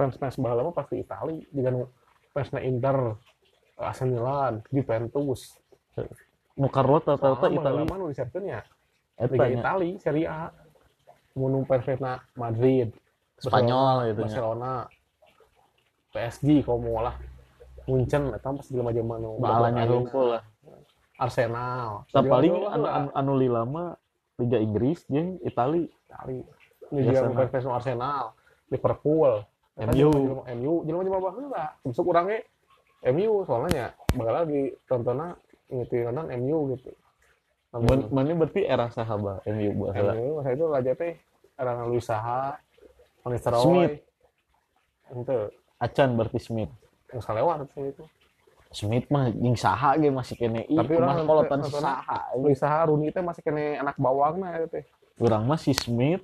fans fans baheula mah pasti Itali, juga nu fansna Inter, AC Milan, Juventus. Karot rata-rata Soalnya Itali. nu diserkeun ya Liga. Itali, Serie A. Mun fansna Madrid, Spanyol gitu nya. Barcelona, PSG mau lah. Munchen eta pas jelema jelema nu Baalanya ayeuna. rumpul lah. Arsenal. Nah, Jelema paling anu, lah, anu, anu lila mah Liga Inggris jeung Itali. Itali. Ini juga Biasana. fans nu Arsenal, Liverpool, MU. MU, jelema jelema baheula. Masuk urang ge MU soalnya bakal lagi tontonnya ngiti nonton MU gitu. Man, mana berarti era sahabat MU baheula. MU masa itu raja teh era Luis Saha, Van. Smith. Ente, Acan berarti Smith. yang salewar sih itu. Smith mah jeung saha ge masih kene i. Tapi orang kolotan saha. Luis Saha, Rooney teh masih kena anak bawangna eta teh. Urang mah si Smith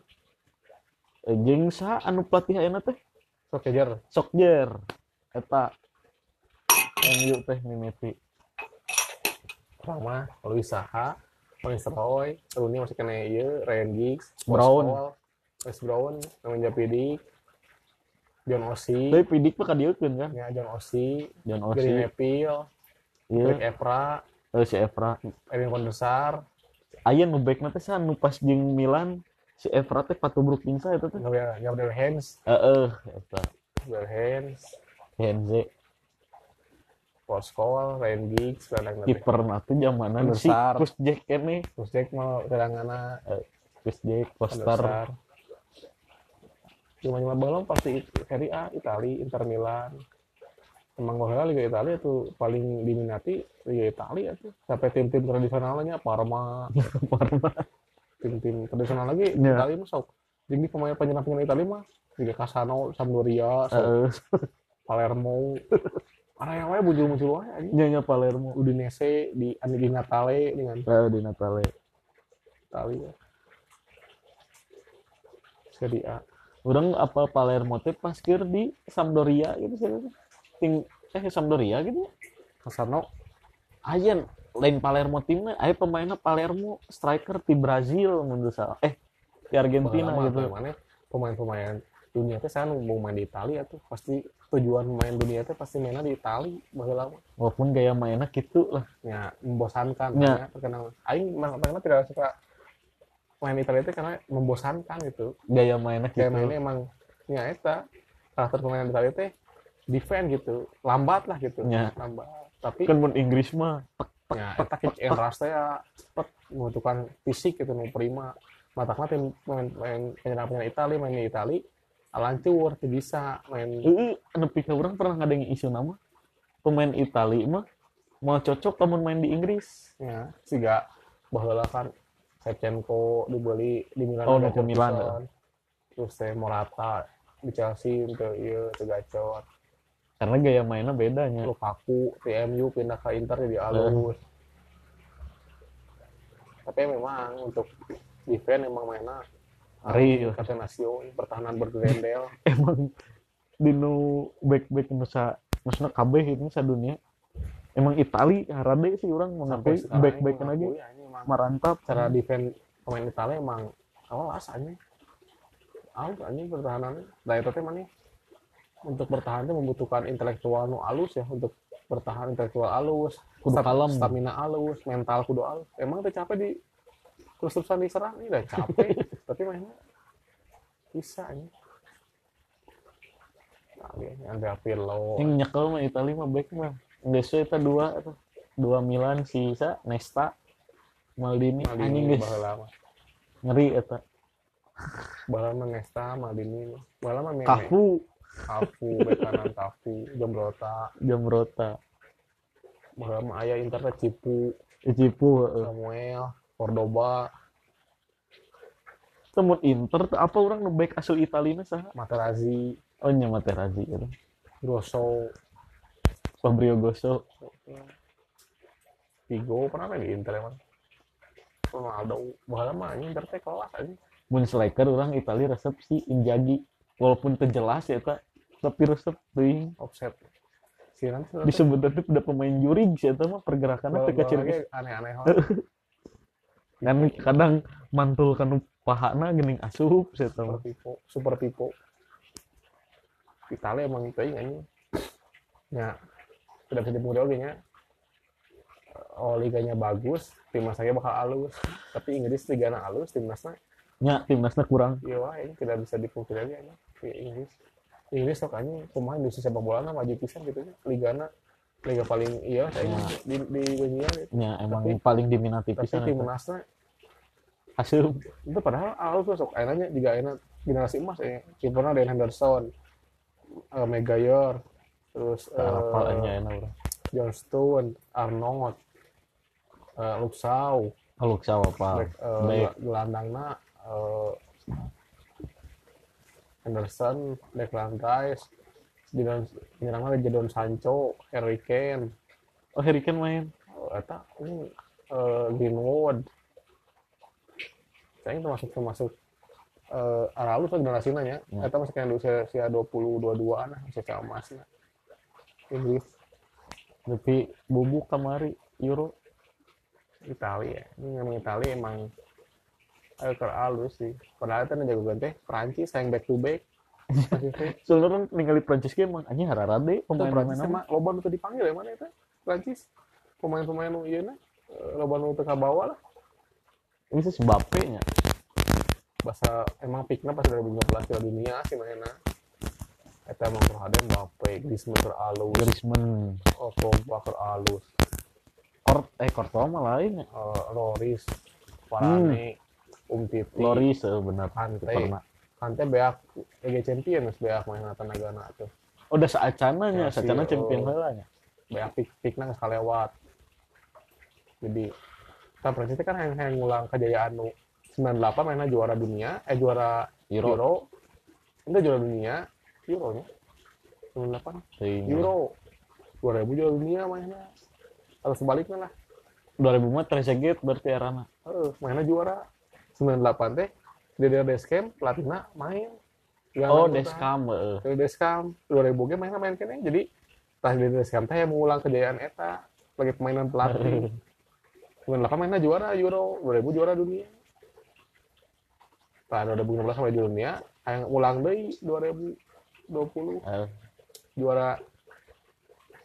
eh, jeung saha anu pelatih ayeuna teh Sok kejar. Sokjer. Eta MU teh mimiti. Mah Luis Saha, Van Nistelrooy, Rooney masih kena ieu, Ryan Giggs, Brown. Wes Brown, namanya Pidik, John Osi, Tapi pidik mah kadiekeun kan. ya John Osi, John Osi, Neville, ieu Rick Evra, eh, si Evra. Edwin van der Sar, Aya nu back teh san nu pas jeung Milan si Evra teh patubruk pingsa eta teh. Gabriel, Gabriel Hens, Heeh, eta. Gabriel Hens, Henze Scholes, Ryan Giggs, nanti. kiper na teh zamanan si Besar. Kus Jack kene. Terus Jack mau kadang-kadang Kus Jack, Van der Foster. Cuma cuma belum pasti Serie A, Itali, Inter Milan. Emang bahwa Liga Italia tuh paling diminati Liga Italia tuh. Sampai tim-tim tradisionalnya Parma, Parma. tim-tim tradisional lagi Ya. Italia mah sok. Jadi pemain penyerang-penyerang Italia mah Liga Casano, Sampdoria, sok, Heeh, Palermo. Area wae muncul-muncul wae anjing. Palermo. Udinese di di Natale dengan Eh, di Natale. Italia. Serie A. Urang apa Palermo teh pas keur di Sampdoria gitu sih. Ting eh Sampdoria gitu. Casano Ayen lain Palermo timnya, aya pemainnya Palermo striker di Brazil menurut salah. Eh di Argentina gitu. mana pemain-pemain dunia teh saya mau main di Italia tuh pasti tujuan main dunia teh pasti mainnya di Italia baheula mah. Walaupun gaya mainnya gitu lah. ya membosankan Ya. ya. terkenal aing terkenal tidak suka main Italia itu karena membosankan gitu Gaya mainnya gitu. kayak mainnya emang ya eta karakter pemain Italia teh defend gitu lambat lah gitu Ya. lambat tapi Kan mun Inggris mah ya eta kick and rush teh ya cepet membutuhkan fisik gitu nu prima matakna tim main main penyerang penyerang Itali main di Itali alancur teu bisa main. Heeh, nepi ka urang pernah ngadeng isu nama? Pemain Itali mah mau cocok kamu main di Inggris. ya siga baheula kan Shevchenko dibeli di Milan Oh, ada ke Milan, Ferguson. terus teh Morata di Chelsea ieu teu gacor. Karena gaya mainnya bedanya. Lukaku TMU pindah ke Inter jadi alus tapi memang untuk defense emang mainnya Hari kata nasio pertahanan bergerendel emang dino back back nusa maksudnya kabeh itu sa dunia. Emang Itali harade sih orang mengakui back back lagi marantap cara defense pemain Italia emang awas aja. Awas aja pertahanannya. Nah itu mana untuk bertahan itu membutuhkan intelektual nu alus ya untuk bertahan intelektual alus Kudu kalem. stamina alus mental kudu alus. Emang tuh capek di terus-terusan diserang ini udah capek tapi mainnya bisa ini nah, ada Pirlo. Yang nyekel mah Itali mah back mah. We eta dua dua Milan sisa Nesta Maldini, anjing Maldini baheula mah ngeri eta baheula mah Nesta Maldini baheula mah Meme Kafu. Kafu bek kanan Kafu Jombrota Jamrota baheula mah aya Inter teh Cipu Cipu heeh. Samuel Cordoba Temun Inter apa orang nu back asal Italina saha Materazzi. Oh nya Materazzi eta Grosso. Fabio Grosso. Figo pernah main di Inter emang? Ronaldo baheula mah Inter teh kelas anjing. Mun striker orang Itali resep si Injagi walaupun terjelas ya tak tapi resep teuing offset. Si nanti disebut tadi udah pemain jurig sih eta mah pergerakannya kecil aneh-aneh kan kadang mantul kan pahana geuning asup sih eta super mah pipo super pipo. Italia emang itu anjing ya tidak bisa dimudal oge nya oh liganya bagus timnas saya bakal halus. Tapi Inggris ligana halus timnasnya. Nya timnasnya kurang. Iya wah ini tidak bisa dipungkiri lagi ya. Di Inggris. Inggris anjing pemain di sepak bola mah maju pisan gitu nya ligana liga paling iya kayaknya di di dunia gitu. nya emang Tapi- paling diminati tapi pisan eta timnasnya asup itu padahal halus tuh sok akhirnya juga enak generasi emas ya kipernya Dan Henderson uh, terus eh, apa aja enak urang John Stone Arnold uh, Aluk sawa apa? Back, uh, baik gelandangna uh, Henderson Declan Rice di penyerangnya Jadon Sancho Harry Kane. Oh Harry Kane main? Oh, eta ini eh, Greenwood. Saya termasuk termasuk eh arah lu tuh generasi nanya Ya. eta masih kayak usia usia 20 22 an lah masih kayak emasnya Inggris tapi bubuk kamari Euro. Italia. Ya ini memang Italia emang agak halus sih. Padahal itu jago ganti Prancis yang back to back Soalnya orang ningali Prancis ge emang anjing Itu Prancis pemain-pemain sama loba nu dipanggil ya mana itu? Prancis. Pemain-pemain nu ieu na eh, loba nu teu kabawa lah. Bisa Mbappe nya bahasa emang piknya pas 2015 Piala Dunia sih mainnya. Eta emang perhatian Mbappe, Griezmann keur alus, Griezmann. Oh, Pogba keur alus, Kort eh Courtois mah lain ya. Eh, Loris, Varane, Umtiti, Loris eh, bener Kante, pernah Kante beak Liga Champions beak main tenagana tuh, udah saacana nya Chelsea, saacana champion oh. heula nya beak pik pikna geus kalewat. Jadi kita Prancis kan yang yang ngulang kejayaan nu 98 mainnya juara dunia, eh juara Euro. Euro, enggak juara dunia, Euro nya? 98 Teuing. Euro. 2000 juara dunia mainnya. Harus sebaliknya lah. 2000 mah Trezeguet berarti arana Heeh, mainnya juara. 98 teh di daerah Descam pelatihnya main. Yang oh main Deskam heeh. Dari Descam 2000 ge mainnya main kene jadi pas di Descam teh yang mengulang kejayaan eta sebagai pemainan pelatih. 98 mainnya juara Euro 2000 juara dunia. Nah, 2016 sampai juara dunia yang ulang deui 2020 Eh, juara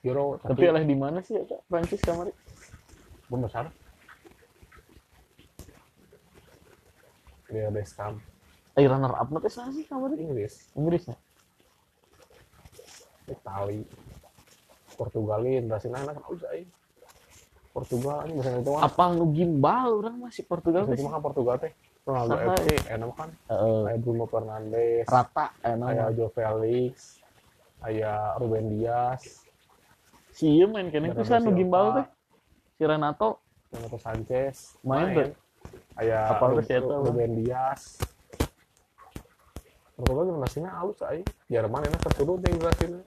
Euro tapi oleh di mana sih eta? Prancis kamari belum besar dia Descam eh runner up nanti sih kamari Inggris. Inggrisnya? Itali. Portugal ini Brasil anak kan usah Portugal ini bahasa itu Apa nu gimbal orang masih Portugal mah kan Portugal teh. Ronaldo FC enak kan. Heeh. kayak Bruno Fernandes. Rata eh kayak nama. Joe Felix. Kayak Ruben Dias. Si main kene pisan nu gimbal teh. Si Renato. Renato Sanchez. Main tuh. Kayak Bang? Ruben Dias Portugal generasinya halus ay Jerman enak keturun yang generasinya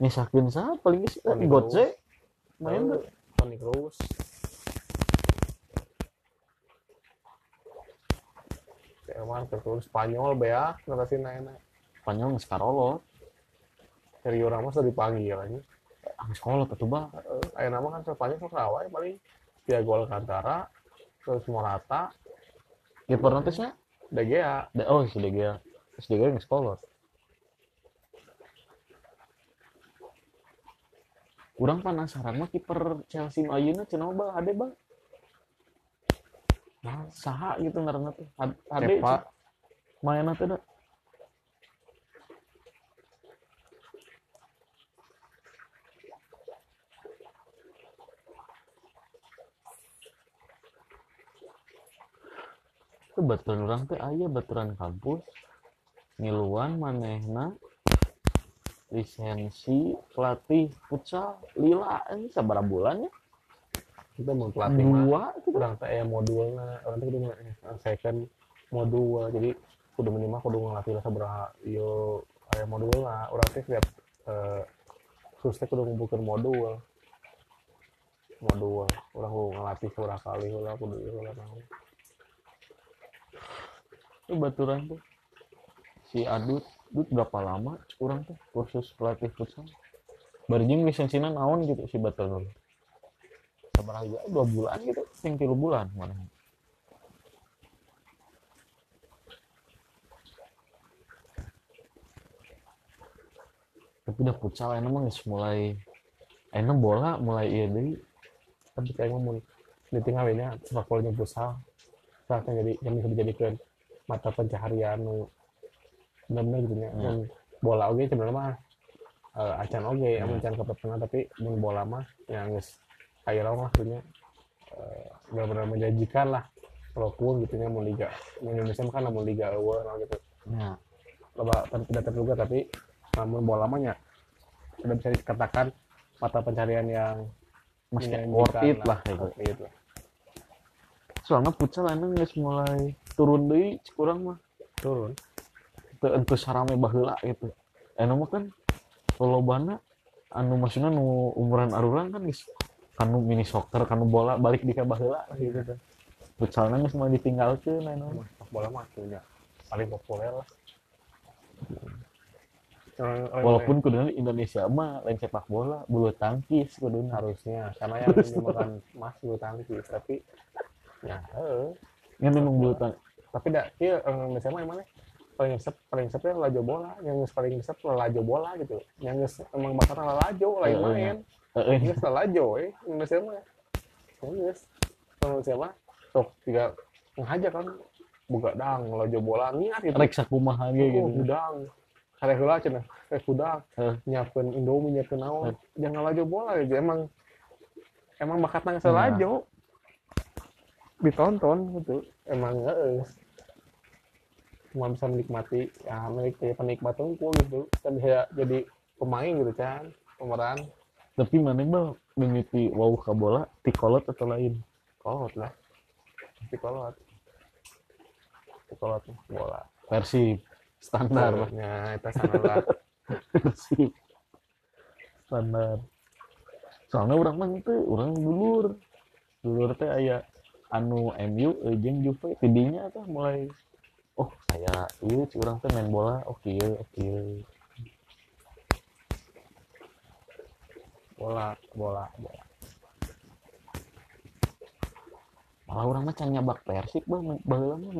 nyesakeun saha paling geus Toni Gotze main tuh. Toni Kroos Jerman keturun Spanyol bea generasinya enak Spanyol geus karolot. Sergio Ramos udah dipanggil aja Ang sekolah atuh ba. Ayo nama kan Spanyol sok rawai paling Thiago Alcantara terus Morata Kiper nanti nya De Gea De, oh si De Gea. Si De Gea geus kolot. Urang penasaran mah kiper Chelsea nu ayeuna cenah ba ade ba. Nah, saha gitu ngaranna teh. Ad- Ade Kepa Itu baturan orang teh aya baturan kampus. Ngiluan manehna. Lisensi pelatih futsal lila ini sabara bulan ya. Kita mau pelatih dua gitu. Kurang teh aya modulna orang teh kudu second modul jadi kudu minimal kudu ngelatih lah sabaraha yo aya modulna urang teh setiap eh teh kudu ngumpulkeun modul. Modul. Orang kudu ngelatih sabaraha kali heula kudu heula naon itu baturan tuh. Si adut adut berapa lama kurang tuh kursus pelatih futsal? Barjing lisensinya naon gitu si baturan sabaraha juga dua bulan gitu yang tiga bulan mana tapi udah futsal enak mah mulai enak bola mulai iya deui. Tapi kayak ngomong di tengah ini sepak bola jeung futsal saatnya jadi yang bisa dijadikan mata pencaharian nu benar-benar gitu nya Hmm. Bola oge sebenarnya mah eh, acan oge Hmm. amun can kepetengan tapi mun bola mah yang geus kayak lah gitu nya Eh, benar-benar menjanjikan lah walaupun gitu nya mau liga mun Indonesia mah kan namun liga nah gitu nah loba tidak terduga tapi namun bola mah nya udah bisa dikatakan mata pencarian yang masih worth it lah gitu worth it lah. soalnya futsal geus mulai turun deui kurang mah. Turun. Teu ente sarame baheula gitu. Anu mah kan lolobana anu maksudnya nu umuran arurang kan geus kanu mini soccer kanu bola balik di ka baheula gitu teh. Futsalna geus mau ditinggalkeun anu sepak bola mah punya paling populer lah. Orang- walaupun kuduna di Indonesia mah lain sepak bola bulu tangkis kuduna harusnya karena yang menyumbangkan emas bulu tangkis tapi ya eh kan memang bulu tangkis tapi dah iya orang Indonesia mah emangnya paling resep paling resepnya lelajo bola yang paling resep lelajo bola gitu. Yang emang bakatnya lelajo lain main. Geus lelajo eh yang geus Orang Indonesia mah sok tiga ngaja kan buka dang lelajo bola niat gitu. Rek sakumaha ge oh, gitu. gudang. Kare heula cenah gudang. Heeh. nyiapkeun indomie nyiapkeun naon. Jangan lelajo bola gitu emang emang bakatnya geus Nah. lelajo ditonton gitu emang heeh cuma bisa menikmati ya milik kayak penikmat unggul gitu. Kan bisa jadi pemain gitu kan pemeran. Tapi mana bal mimiti wow ka bola ti kolot atau lain? Kolot lah. Tapi kolot Tapi kolot mah bola. Versi standar. Ya itu lah. Versi standar. Soalnya orang mah itu orang dulur. Dulur teh aya anu MU jeung Juve tidinya teh mulai oh saya iya si orang teh main bola. Oke oke bola bola bola. Malah orang mah can nyabak persik bah baheula mah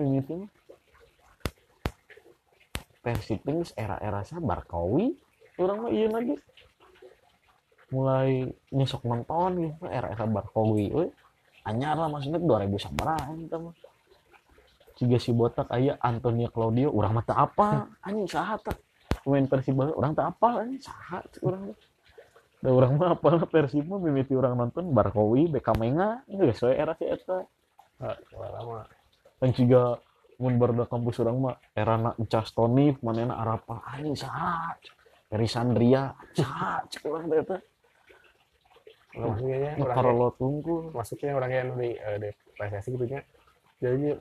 persik teh geus era-era sa Barkawi orang mah ieu lagi mulai nyesok nonton gitu era-era Barkawi we anyar lah maksudnya 2000 sabaraha eta mah Ciga si botak aya Antonio Claudio urang mah teu apa anjing saha tak main Persib baheula urang teu apa anjing saha cek urang teh Da orang mah apa Persib mah mimiti orang nonton Barkowi, Bekamenga, geus we era si eta. Lama Dan juga mun barudak kampus orang mah era na Encas Tony, manehna Arapa anjing saha. Erisandria, saha cek urang teh eta. maksudnya Nu orang Karolo tunggu. maksudnya orang yang di eh, di PSSI gitu nya jadi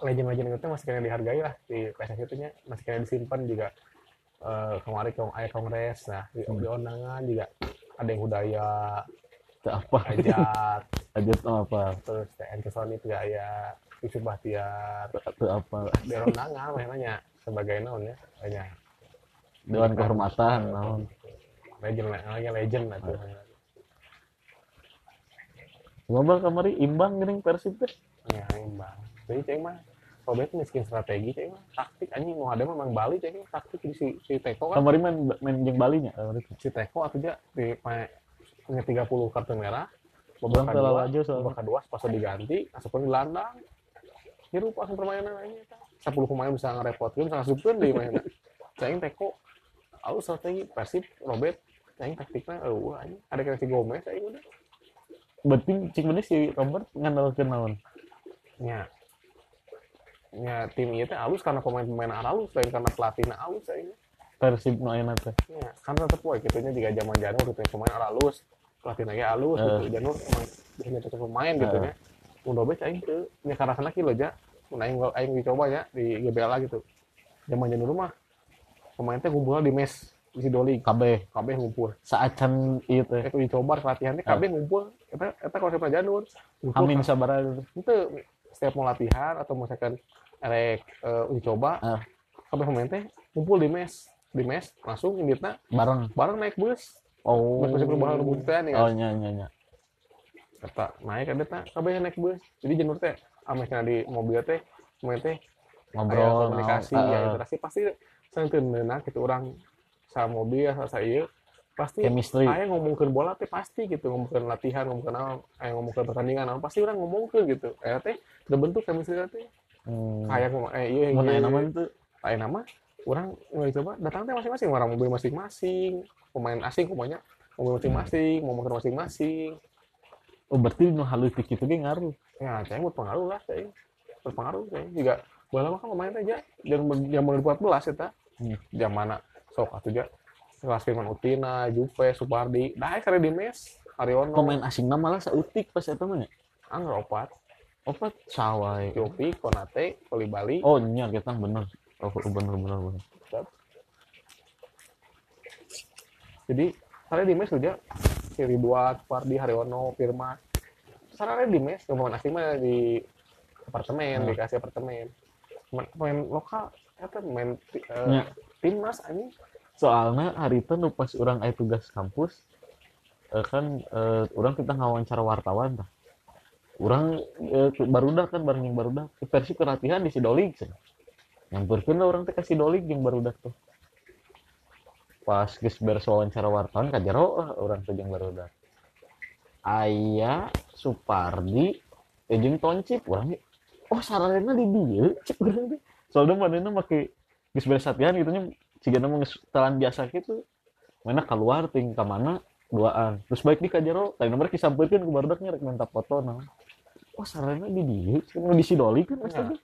legend-legend itu masih kena dihargai lah di PSSI itu nya masih kena disimpan juga eh, kemarin kong ayah kongres nah di, Hmm. di juga ada yang budaya apa ajat aja teu apa. terus TN Kesoni itu ya Yusuf Bahtiar Teu apa. di undangan mainnya sebagai naon ya banyak Dewan kehormatan naon. legend namanya legend lah tuh Global kamari imbang geuning Persib teh. ya imbang jadi ceng mah Robert miskin strategi mah taktik anjing mau ada memang Bali ceng taktik di si, si Teko kan. Kamari main main jeung Bali nya si Teko atau aja di punya 30 kartu merah. Orang babak kedua lalajo soalnya. babak kedua pas diganti asupan gelandang. Hirup langsung permainan aja. 10 pemain bisa ngerepotkeun bisa ngasupkeun di mainan ceng Teko. Aku strategi Persib Robert. Ceng taktiknya eueuh anjing ada kayak si Gomez aing udah. Berarti cik bener si Robert ngandalkeun naon? nya nya tim itu halus karena pemain-pemain halus lain karena pelatihnya halus aing Persib nu ayeuna teh. Ya, kan tetep woy gitu nya jika zaman Janur gitu pemain halus, pelatih lagi halus Eh. gitu. Janur emang bisa nyetok pemain gitu Eh. nya. Mun dobe aing teu nya karena sana kieu aja. Mun aing aing dicoba ya di GBLA gitu. Zaman Janur mah pemain teh ngumpul di mes di Sidoli Kabeh kabeh ngumpul. saacan ieu teh. Eta dicoba latihan teh kabeh ngumpul. Eta eta konsepna Janur. Amin sabaraha Henteu setiap mau latihan atau misalkan erek eh, uji coba, Ah. kabeh pemain teh ngumpul di mes di mes langsung inditna bareng. bareng naik bus Oh. bus bus perubahan teh nih Oh kan nya nya nya. kata naik ada teh kabeh naik bus jadi janur teh ame kana di mobil teh main teh Ngobrol komunikasi naon, ya eh, interaksi pasti sangkeun neuna gitu orang sa mobil sa ieu pasti chemistry. aya ngomongkeun bola teh pasti gitu ngomongkeun latihan ngomongkeun naon aya ngomongkeun pertandingan naon pasti orang ngomongkeun gitu. Aya teh terbentuk chemistry teh. Hmm. kayak ngomong eh ieu Mun aya ieu, nama itu Lain nama orang mulai coba datang teh masing-masing orang mobil masing-masing pemain asing pokoknya mobil masing-masing ngomongkeun masing-masing. Oh berarti nu halus di kitu ge ngaruh. ya saya berpengaruh lah saya berpengaruh saya juga bola mah kan lumayan aja. Dan zaman 2014 eta. Hmm. zaman mana sok atuh aja kelas Firman Utina, Jupe, Supardi, dah kare di mes, Haryono, Pemain asingna malah sautik pas eta mah nya. anggar opat, Opat sawai. Jopi, Konate, Kolibali, Oh nya kita bener. Oh bener bener bener. jadi kare di mes aja si Ridwan, Supardi, Haryono, Firman, sarare di mes, pemain asing mah di apartemen, Hmm. dikasih apartemen, pemain, lokal, eta main eh, Nya. timnas anjing soalnya hari itu nu pas orang aya tugas kampus eh, kan eh, orang kita ngawancara wartawan tah. Orang eh, barudak kan bareng yang barudak. Di versi pelatihan di Sidolik cenah. nyamperkeun lah orang teh ka Sidolik jeung barudak tuh. Pas geus beres wawancara wartawan ka jero lah orang teh jeung barudak. Aya Supardi eh, jeung Toncip urang ge, oh sararena di cek urang teh soalnya manehna make geus beres latihan gitu nya jika mau telan biasa gitu mana keluar ting ke mana duaan. Terus baik di kajero tadi nomor disampaikan ke bardaknya rek minta foto nah. Oh sarana di dia mau di sidoli kan mas tadi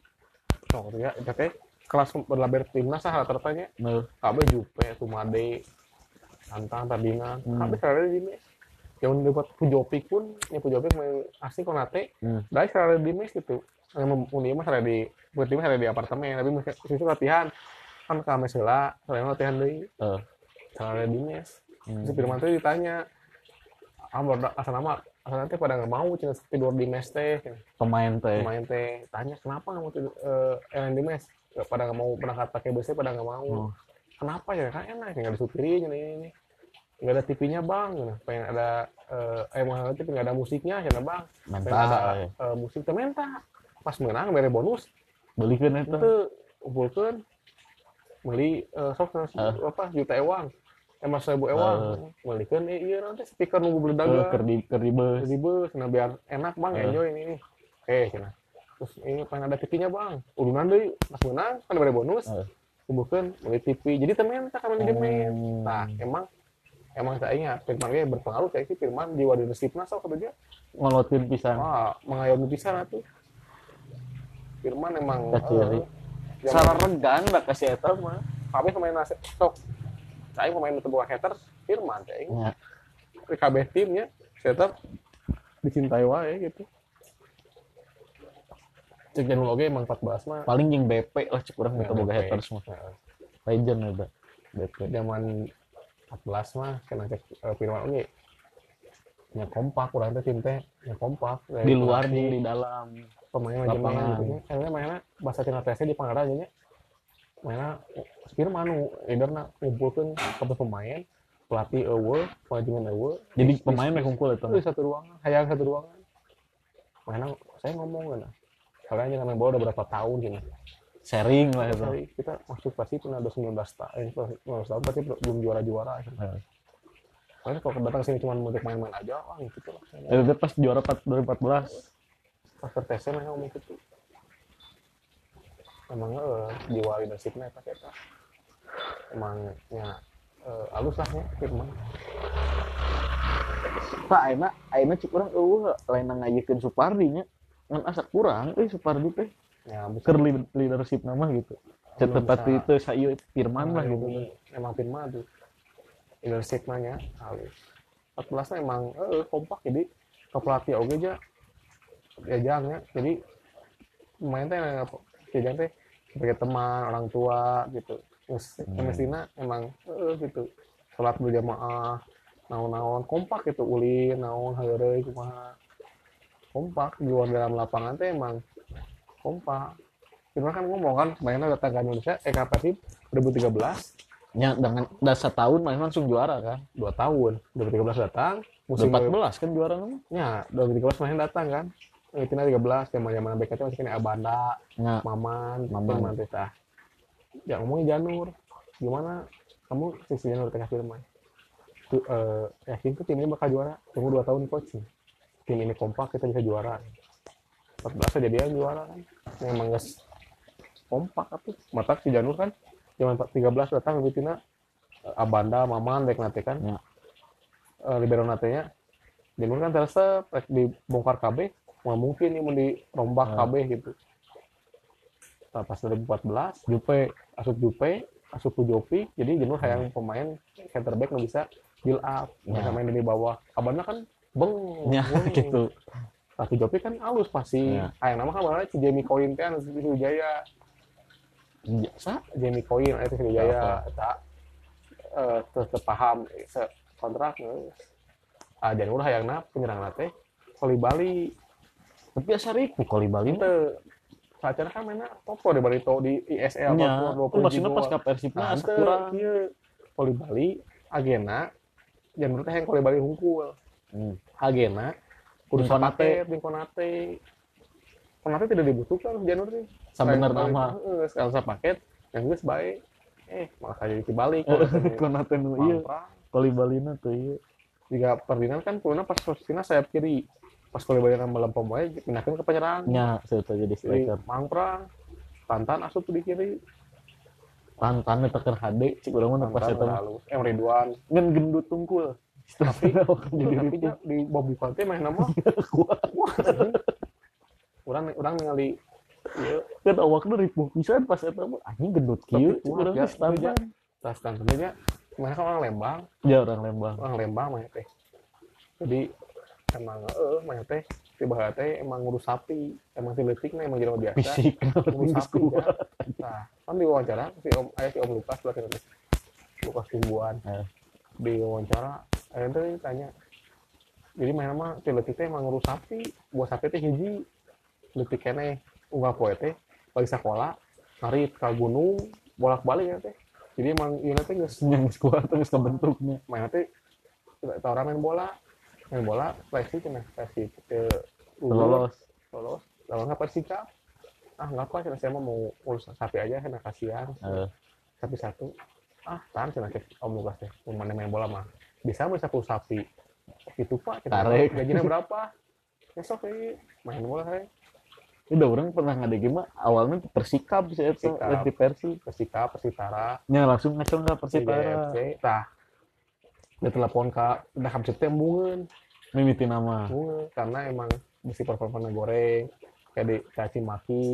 Oh, ya, teh kelas berlaber timnas sah rata-ratanya. Nah kabeh Jupe, Tumade, Antang, Tardingan, Hmm. kabeh sarare di mes. Yang dapat Pujopik pun, ya Pujopik main asing konate, Hmm. dari sarare di mes gitu. Yang uni mah sarare di buat timnas sarare di apartemen, tapi masih latihan kan kami sela, sarare latihan deui. Eh. Sarare di mes. hmm. Si Firman teh ditanya, ah baru asal nama asal nanti pada nggak mau cina tidur di mes teh. Pemain teh. Pemain teh. Tanya kenapa nggak mau tidur eh di mes pada nggak mau berangkat pakai busnya pada nggak mau. Oh. kenapa ya? Kan enak nggak ada supirnya ini ini nggak ada TV-nya bang. Nah, pengen ada eh ada TV nggak ada musiknya ya bang. Pengen ada mental eh. musik teh menta pas menang beri bonus. Belikan itu. Itu kumpulkan beli eh, sok Ah. apa juta ewang. Emas seribu ewang. Belikan eh iya nanti speaker nunggu beli Eh, dagang. Ker di ker di bus. Di bus nah biar enak bang Eh. enjoy ini ini. Oke cina terus ini pengen ada TV-nya bang. Urunan deh pas menang kan ada bonus. Eh. kumpulkan beli TV. Jadi temen tak kami di men Hmm. nah emang emang saya ingat. Firman ge berpengaruh kayak sih Firman jiwa leadershipna sok kata dia? Ngolotin pisan. Wah mengayomi pisan atuh. Firman emang Kaciri. eh, salah regan dah kasih eta mah. Kami pemain nasi sok. Saya pemain untuk bukan haters Firman saya Ya. di KB timnya saya dicintai wae gitu. Cek jangan emang 14 mah. Paling yang BP lah cek urang Ya, boga haters mah legend ada BP zaman 14 mah kena cek eh, Firman oge. Nya kompak kurang teh tim teh. Nya kompak. Di luar jeung di dalam pemain lapangan. lapangan. gitu akhirnya mainnya bahasa Cina tesnya di Pangandaran nya mainnya Firman nu leaderna ngumpulkeun kabeh pemain pelatih eueuh pemajikan eueuh jadi Di- pemain mah kumpul itu di satu ruangan hayang satu ruangan. Mainnya saya ngomong kan kalian jangan main bola udah berapa tahun gini. Sharing lah itu. Kita masuk pasti pernah ada 19 tahun eh, 19 tahun pasti belum juara juara Heeh. Makanya kalau datang sini cuma untuk main-main aja, wah gitu lah. itu pas juara 4 2014 Pas tertesnya mereka ngomong gitu. Emang eh, jiwa leadershipnya apa kita. Emang ya eh, halus lah ya Firman. Pak ayeuna ayeuna cek urang eueuh lain ngajikeun Supardi nya ngan asa kurang euy Supardi teh Ya bisa. keur lead- leadership nama gitu bisa. itu sayu Firman lah gitu Emang Firman tuh. Leadershipnya nya halus. 14 nya emang eh, kompak jadi ke pelatih oke aja ya. Jangan jadi main teh ya teh sebagai teman orang tua gitu. Terus Hmm. emang eh, gitu. Sholat berjamaah naon-naon kompak gitu ulin naon heureuy kumaha. Kompak di luar dalam lapangan teh emang kompak. Firman kan ngomong kan mainnya datang ke Indonesia eh ke Persib 2013 nya dengan dasar tahun main langsung juara kan? Dua tahun. 2013 datang musim 2014 kan juara nama ya 2013 main datang kan itu 13 zaman zaman BKT masih kena Abanda nya Maman, Maman. Maman Teta. Ya ngomongin Janur, gimana kamu sisi Janur tengah Firman? Tuh, eh, yakin tuh tim ini bakal juara. Tunggu dua tahun coaching. Tim ini kompak kita bisa juara. 14 aja dia yang juara kan. Memang guys kompak tuh. Mata si Janur kan zaman 13 datang Betina Abanda, Maman, dek nate kan. Ya. Eh, libero natenya Janur kan terasa rek dibongkar KB, nggak mungkin ini mau dirombak Ya. KB gitu. Nah, pas 2014 Jupe asup Jupe asup ke Jopi jadi jenuh hayang pemain center back nggak bisa build up nggak bisa Ya. main dari bawah abadnya kan beng beng. gitu tapi Jopi kan halus pasti Ya. hayang nama kan malah si Jamie Coin teh anu Sriwijaya biasa Jamie Coin itu Sriwijaya eta eh terus paham kontrak ah ulah hayangna penyerang teh Koli Bali tapi asa riku kali Bali itu saatnya kan mainnya toko di Bali di ISL dua kan maksudnya pas ka Persibna Nah, asa ante, kurang ieu Koli Bali agena. Jangan menurut yang Koli Bali hungkul Hmm. agena kudu Konate. jeung Konate Konate tidak dibutuhkan janur sih Sabener nama. heeh sekali sapaket yang geus bae eh malah kayak di balik Konate nu Mamprang. kali Balina tuh ieu jika perdinan kan kulina pas posisinya sayap kiri pas Koli Bali nama lempem wae pindahkeun ke penyerang. Nya saya jadi striker. Mangprang tantan asup di kiri. Tantan eta keur HD cik urang mah pas Tantan eta eh Ridwan. Ngan gendut tungkul. Tapi tapi nya di Bobby Conte main nama orang orang ningali ieu kan awakna ripuh pisan pas eta mah anjing gendut kieu urang ya, geus tantan. tas kan sebenarnya mereka orang Lembang. Ya orang Lembang. Orang Lembang mah teh. Jadi emang eh mah teh tiba teh emang ngurus sapi emang si letiknya emang jelema biasa. Fisik ngurus sapi ya. nah kan diwawancara si om ayah si om Lukas berarti nanti Lukas Tumbuhan. Eh. di wawancara ayah teh tanya jadi main nama si letik teh emang ngurus sapi buat sapi teh hiji. Letik kene unggah poe teh bagi sekolah narik ke gunung bolak balik ya teh. Jadi emang ini teh geus yang geus kuat geus kebentuknya. Main teh tidak tahu orang main bola main bola seleksi cina seleksi ke lolos. Lolos. Lalu nggak persika ah nggak apa cina saya mah mau urus sapi aja kena kasihan. Eh. sapi satu. Ah tahan cina om lukas teh mana main bola mah? Bisa bisa sepuluh sapi. Itu pak cina Tarik. gajinya berapa? Besok eh. Main bola saya. Udah orang pernah ngadegi mah awalnya persikap eta Persikap. ganti Persi. Persika persitara. Nya langsung ngacung ke Persitara? Tah dia telepon ke udah habis itu embungan mimiti nama. Karena emang mesti performa goreng kayak di caci maki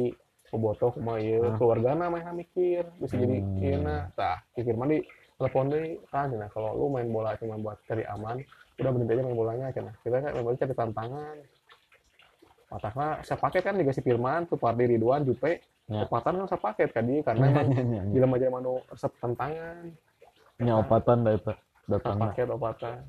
bobotoh mah Ah. keluarga na mah mikir bisa jadi Hmm. ieu na tah pikir mah di telepon deui kan cenah kalau lu main bola cuma buat cari aman udah berhenti aja main bolanya cenah kita kan main bola cari tantangan. Matakna saya paket kan dikasih Firman tuh Pardi Ridwan Jupe. Ya. opatan kan saya paket kan dia karena emang nya bila aja manu resep tantangan. Nya opatan da eta saya datang paket opatan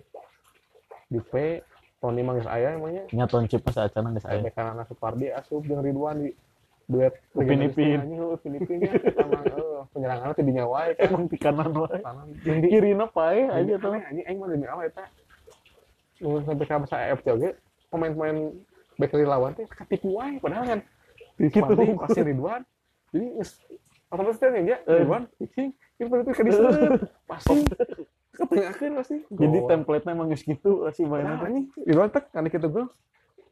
Jupe Tony manggis ayah emangnya? Nya toncip mah saacana geus aya Sampai kan anak Supardi asup jeung Ridwan di duet Upin Ipin. oh, Upin Ipin kan emang eh, penyerangan teh dinya wae kan? Emang di kanan wae tanam yang di kirina pae aja aja tuh anjing aing mah demi Allah eta nu sampai ka bahasa AFC oge pemain-pemain bakery lawan teh katipu wae padahal kan di Gitu. Pasti Ridwan jadi otomatis teh ya. Ridwan pitching itu itu ka diseut pasti ketengakeun pasti jadi Gol. template-nya emang geus gitu si Padahal mainnya teh. anjing. Ridwan tek kan kita gol.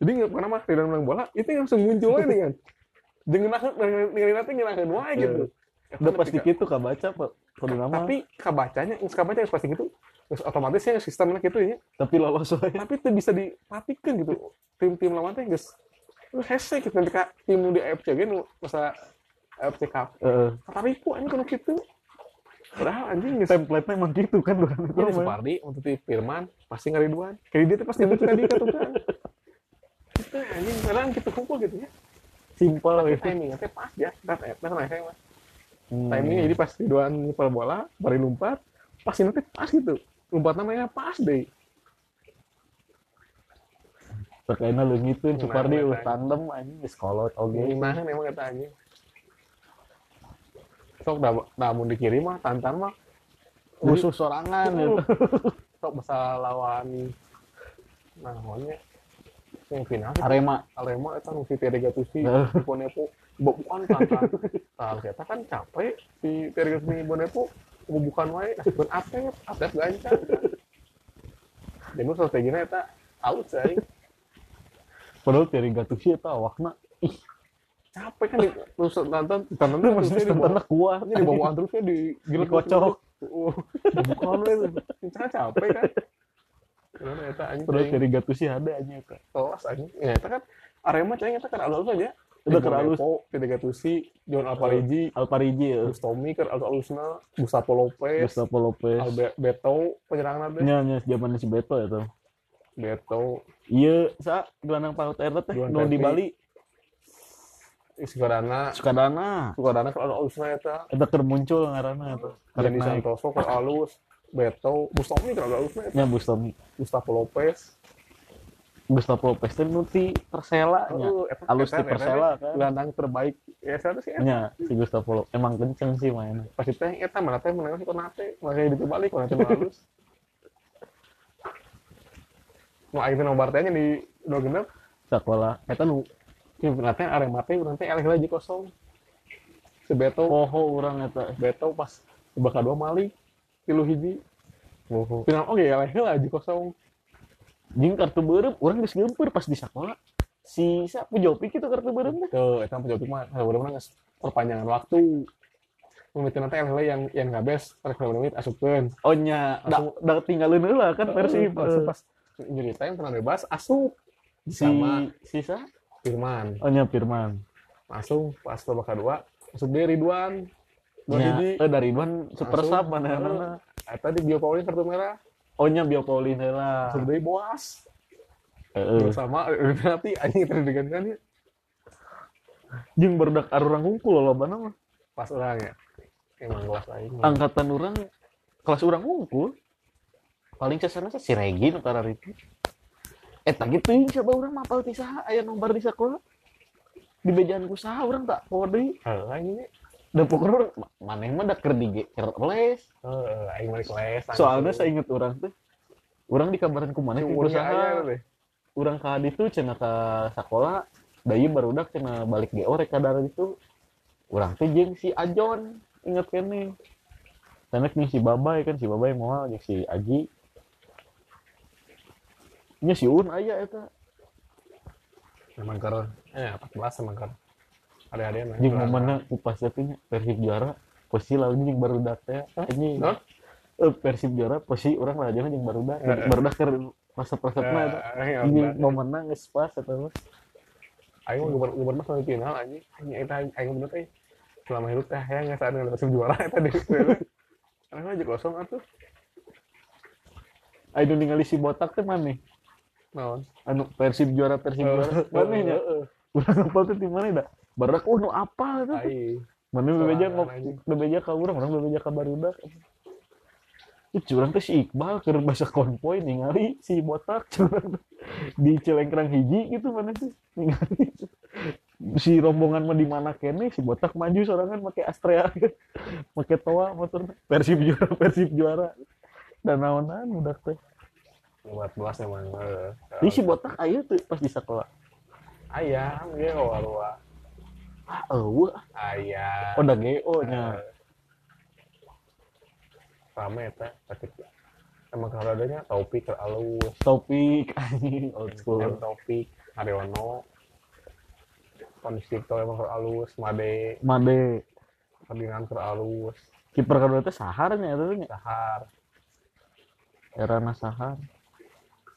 Jadi nggak pernah mah Ridwan menang bola itu yang langsung muncul aja nih kan. Dengan dengan nanti ngelakuin wae gitu. Udah pasti gitu kabaca pak. Tapi kabacanya nggak kabaca nggak pasti gitu terus otomatis ya sistemnya gitu ya. Tapi lolos wae tapi itu bisa dipatikan gitu. Tim-tim lawan teh geus terus hese gitu nanti kak tim di AFC gitu masa AFC Cup. Heeh. tapi ku anjing kudu gitu padahal anjing template-nya emang gitu kan bukan itu Ini mah. Supardi untuk di Firman pasti kayak dia tuh pasti muncul tadi kan tuh kan itu anjing padahal kita kumpul gitu ya simpel gitu timingnya teh pas ya dat eta kan saya mah Hmm. timingnya jadi pas Ridwan nyepel bola bari lompat pas ini teh pas gitu lompat namanya pas deh Pakainya lu Nah, Supardi nah, nah. tandem anjing geus kolot oge. nah emang kata anjing sok namun dikirim mah tantan mah Musuh sorangan gitu. sok bisa lawan nah pokoknya yang final Arema. Arema itu nu si Terry Gattuso. Nah. Bonepo bukan tantan. Nah kita kan capek si Terry Gattuso Bonepo bukan wae. Pun atep atep gancang. Jadi strateginya eta out sih Padahal Terry Gattuso eta awakna ih capek kan terus tantan tantan tuh bawah tentang kuat. ini di bawah terusnya di gila Dikocok. oh bukan itu cara capek kan teuing Terry Gattuso ada aja eta. kelas anjing ya eta kan Arema cahing eta kan alus aja Udah keur alus. Terry Gattuso John Alparigi Alparigi ya. Bustomi keur alus alusna Gustavo Lopez Gustavo Lopez. Alberto penyerangan teh Nya nya zaman si Beto ya tuh. Beto Iya, sa gelandang paut air teh nu di. Bali. Sukadana Sukadana. Sukadana keur alus alusna eta Eta keur muncul ngaranna eta. Karek Jadi. Santoso keur alus Beto Bustomi keur alus alusna eta Nya Bustomi. Gustavo Lopez Gustavo Lopez teh nu ti Persela nya. Oh, Alus eta Persela kan. gelandang terbaik ya saya sih eta. Nya si Gustavo Lopez emang kenceng sih mainnya. pasti teh eta mana teh menang si Konate makanya diterbalik Konate mah halus mau nomor teh di dua genep Sekolah eta nu yang Konate Arema teh teh eleh lagi kosong si Beto poho urang eta. Beto pas babak kedua Malik tilu hiji Poho. final oke eleh lagi kosong Jing kartu beureum urang geus geumpeur pas di sekolah. Si siapa Jopi gitu kartu beureum teh. tuh eta penjawab mah bener-bener geus perpanjangan waktu Mungkin nanti eleh yang yang ngabes rek menit asupkeun Oh nya, da tinggalin heula kan versi pas pas injury time tenang bebas asup si sama sisa. Firman Oh nya Firman. langsung pas babak kedua masuk dia Ridwan dua hiji eh dari Ridwan super sub mana mana. eta di Bio Paulin kartu merah Oh nya Bio Paulin heula. masuk dari Boas Heeh. sama nanti anjing tadi digantikan ya Jeung barudak arurang hungkul loba mah. pas orang ya emang kelas lain Angkatan urang kelas urang hungkul. Paling sesana si Regi nu tara itu. Eta gitu yang coba urang mapal ti saha aya nomor di sekolah. Di bejaan ku saha urang tak. Heeh, anjing Da pokoknya urang ma- maneh mah da keur di keur les. Aing balik kelas Soalnya saya inget orang tuh, orang dikabarin ku mana ku umur saya usaha, deh orang ka ditu cenah ka sekolah, bayi barudak cenah balik GO rek daerah itu, orang tuh jeung si Ajon, inget kene. Sanek nih si Babay kan si Babay mau si Aji. Nya si Un aya eta. emang ker eh 14 emang ker ada ada Jeung momenna ku pas teh Persib juara, pasti lawan jeung barudak teh anjing. Hah? eh, Persib juara pasti orang lajana jeung barudak Heeh. barudak keur resep-resepna eta Eh, ini menang geus pas eta mah Aing mah gubernur gubernur sampai final anjing. Anjing eta aing aing bener teh. Selama hidup teh hayang nggak saat Persib juara eta di. Karena aja kosong atuh. anu ningali si botak teh maneh Naon? anu Persib juara Persib juara. Maneh nya Heeh. urang apal teh di mana dah barudak oh nu apal eta teh Aing. mana bebeja bebeja ka urang urang bebeja ka barudak itu curang teh si Iqbal keur bahasa konvoy ningali si botak curang di Cilengkrang hiji gitu mana sih? Ningali. Si rombongan mah di mana kene si botak maju sorangan pakai Astrea pakai toa motor Persib juara Persib juara. Dan naonan udah teh 14 emang. heeh. ini si botak ayo tuh pas di sekolah. Ayam ge kawarua. ah eueuh Ayam. oh da GO nya Rame eta ketika emang kalau adanya Taufik ke alus, topik anjing old school. M Taufik, Haryono, Kondistikto emang ke alus, Made, Made. Ferdinand ke alus, kiper kedua teh saharnya itu nya Sahar, Erana sahar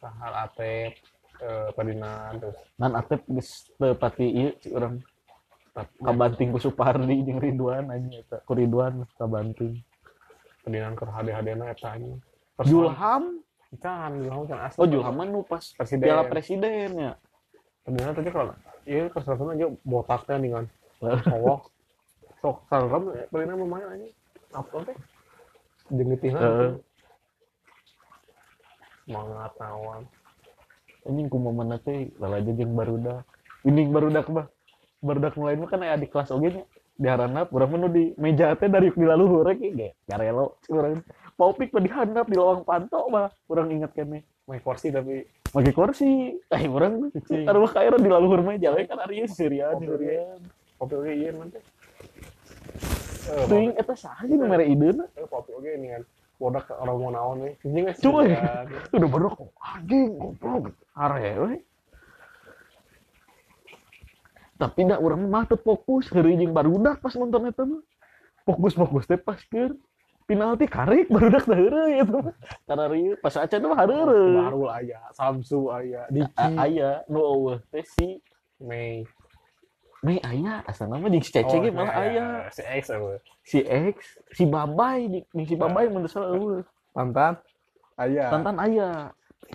Sahar Atep, eh, Ferdinand, terus nan atep geus teu pati ieu si urang kabanting ku Supardi jeung Ridwan anjing eta ku Ridwan kabanting Ferdinand ke HD-HD-na eta anjing. Julham Kan, Julham kan asli. oh Julham mah nu pas Presiden. piala presiden ya Ferdinand tadi kalau pas rasanya aja botaknya dengan cowok. Sok sarem Ferdinand lumayan anjing. Apa teh? Jengetihna. Heeh. Semangat naon. anjing kumaha teh lalaja jeung barudak. Ini barudak mah barudak mulai mah kan aya di kelas oge nya. Di haranap urang mah nu di meja teh dari di laluhur ge ge garelo urang. Paupik mah dihandap di lawang panto mah urang inget kene Main kursi tapi pakai kursi. Eh Cicing. arwah kaira di laluhur meja we kan ari sirian sirian. kopi oke iya nanti. Eh, teuing eta saha sih kopi- eh, kopi oke ini kan. Bodak orang mau naon nih. Anjing Cuy. sirian. udah baru anjing goblok. Are we tapi dah orang mah fokus. Heureuy jeung barudak pas nonton eta mah. Fokus fokus teh pas keur. Penalti karek barudak teh heureuy eta mah. Karena rieu pas acan mah hareureuy. Baru aya, Samsu aya, Diki, aya nu eueuh teh si Mei. Mei aya asal nama jeung si Cece ge malah aya Si X apa? si X si jeung jeung si Babay mun salah eueuh Tantan. Aya. Tantan aya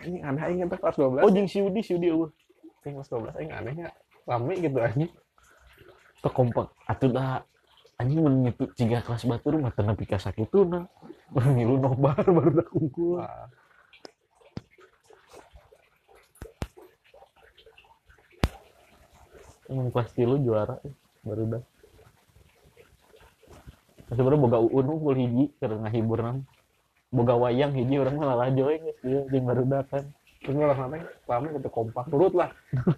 Ini aneh aing eta kelas 12. oh jeung si Udi si Udi eueuh Anjing kelas 12 aing anehnya. Rame gitu anjing. teu kompak atuh dah anjing mun tiga kelas batur mah teu nepi ka sakituna urang ngilu nobar baru dah kungkul Wah. Emang kelas tilu juara eh, baru dah sebenarnya boga uun unggul hiji karena ngahibur nam boga wayang hiji orang mah lalah joy geus ieu jeung baru dah kan Terus ngelah nanti rame gitu kompak turut lah.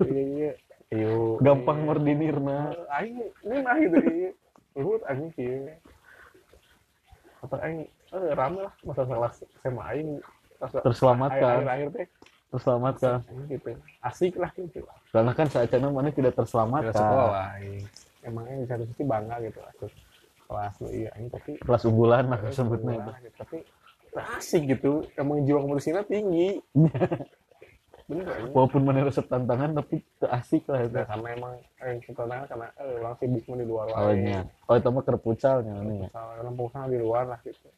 Iya iya. Ayo. gampang iya. mordinirna Eh, aing ini mah gitu iya. Turut anjing kieu. Atau aing eh rame lah masa kelas SMA aing. Terselamatkan Akhir-akhir teh terselamatkan gitu. Asik lah gitu. karena kan saat mana mana tidak terselamatkan sekolah aing. Emang aing di satu sisi bangga gitu asik. Kelas lu iya aing tapi kelas unggulan lah Eh, sebutnya sebelah gitu. tapi asik gitu emang jiwa kompetisinya tinggi bener walaupun mana resep tantangan tapi asik lah itu nah, karena emang eh, kita tangan karena eh, orang sibuk di luar oh wae nya oh itu mah kerpucalnya ini ya pulsa di luar lah gitu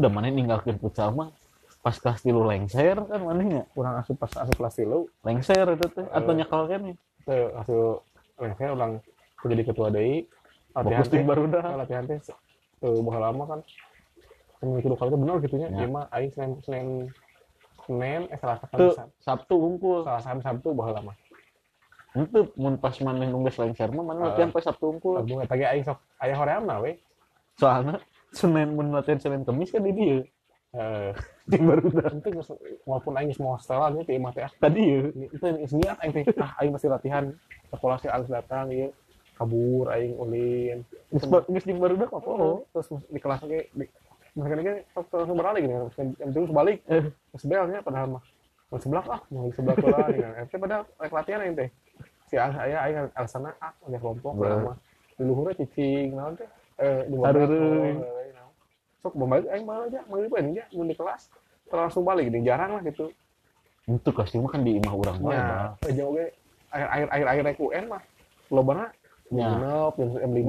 udah mana ninggalkeun futsal mah pas kelas tilu lengser kan manehnya kurang asup pas asup kelas tilu lengser itu teh atau Eh. nyakal kan teh hasil lengser orang jadi ketua DI latihan teh. baru nah, dah latihan teh eh bakal lama kan. Seminggu kedua kali itu bener gitu nya Ya. Mah aing senin senin senin eh selasa kan tuh sabtu unggul selasa kan sabtu bakal lama. Itu mun pas maneh nunggu lengser mah mana Eh. latihan pas sabtu unggul Sabtu nggak tadi aing sok aya horeamna we soalnya senin mun latihan senin kemis kan di dia. Eh ting baru penting walaupun aing geus mau setelan nya ti imah teh ah, tadi ya? Ini- itu niat aing teh ah aing masih latihan. Sekolah sih harus datang ieu kabur aing ulin. Geus jeung baru dah apa oh terus di kelas ge misalkan ge sok langsung beralih kan jam terus balik Eh. terus belnya padahal mah mau sebelah ah mau sebelah lah gitu kan padahal rek latihan aing teh. Si saya aing alasanna ah ada kelompok mah. Di luhurnya cicing naon teh? Eh di bawah Hareureung. oh, eh, naon. Sok balik aing malah aja manggil aja mun di kelas langsung balik gini jarang lah gitu itu kelas lima kan di imah urang bae ya aja oke air air air air UN mah lo banget Ya. 6, jam 5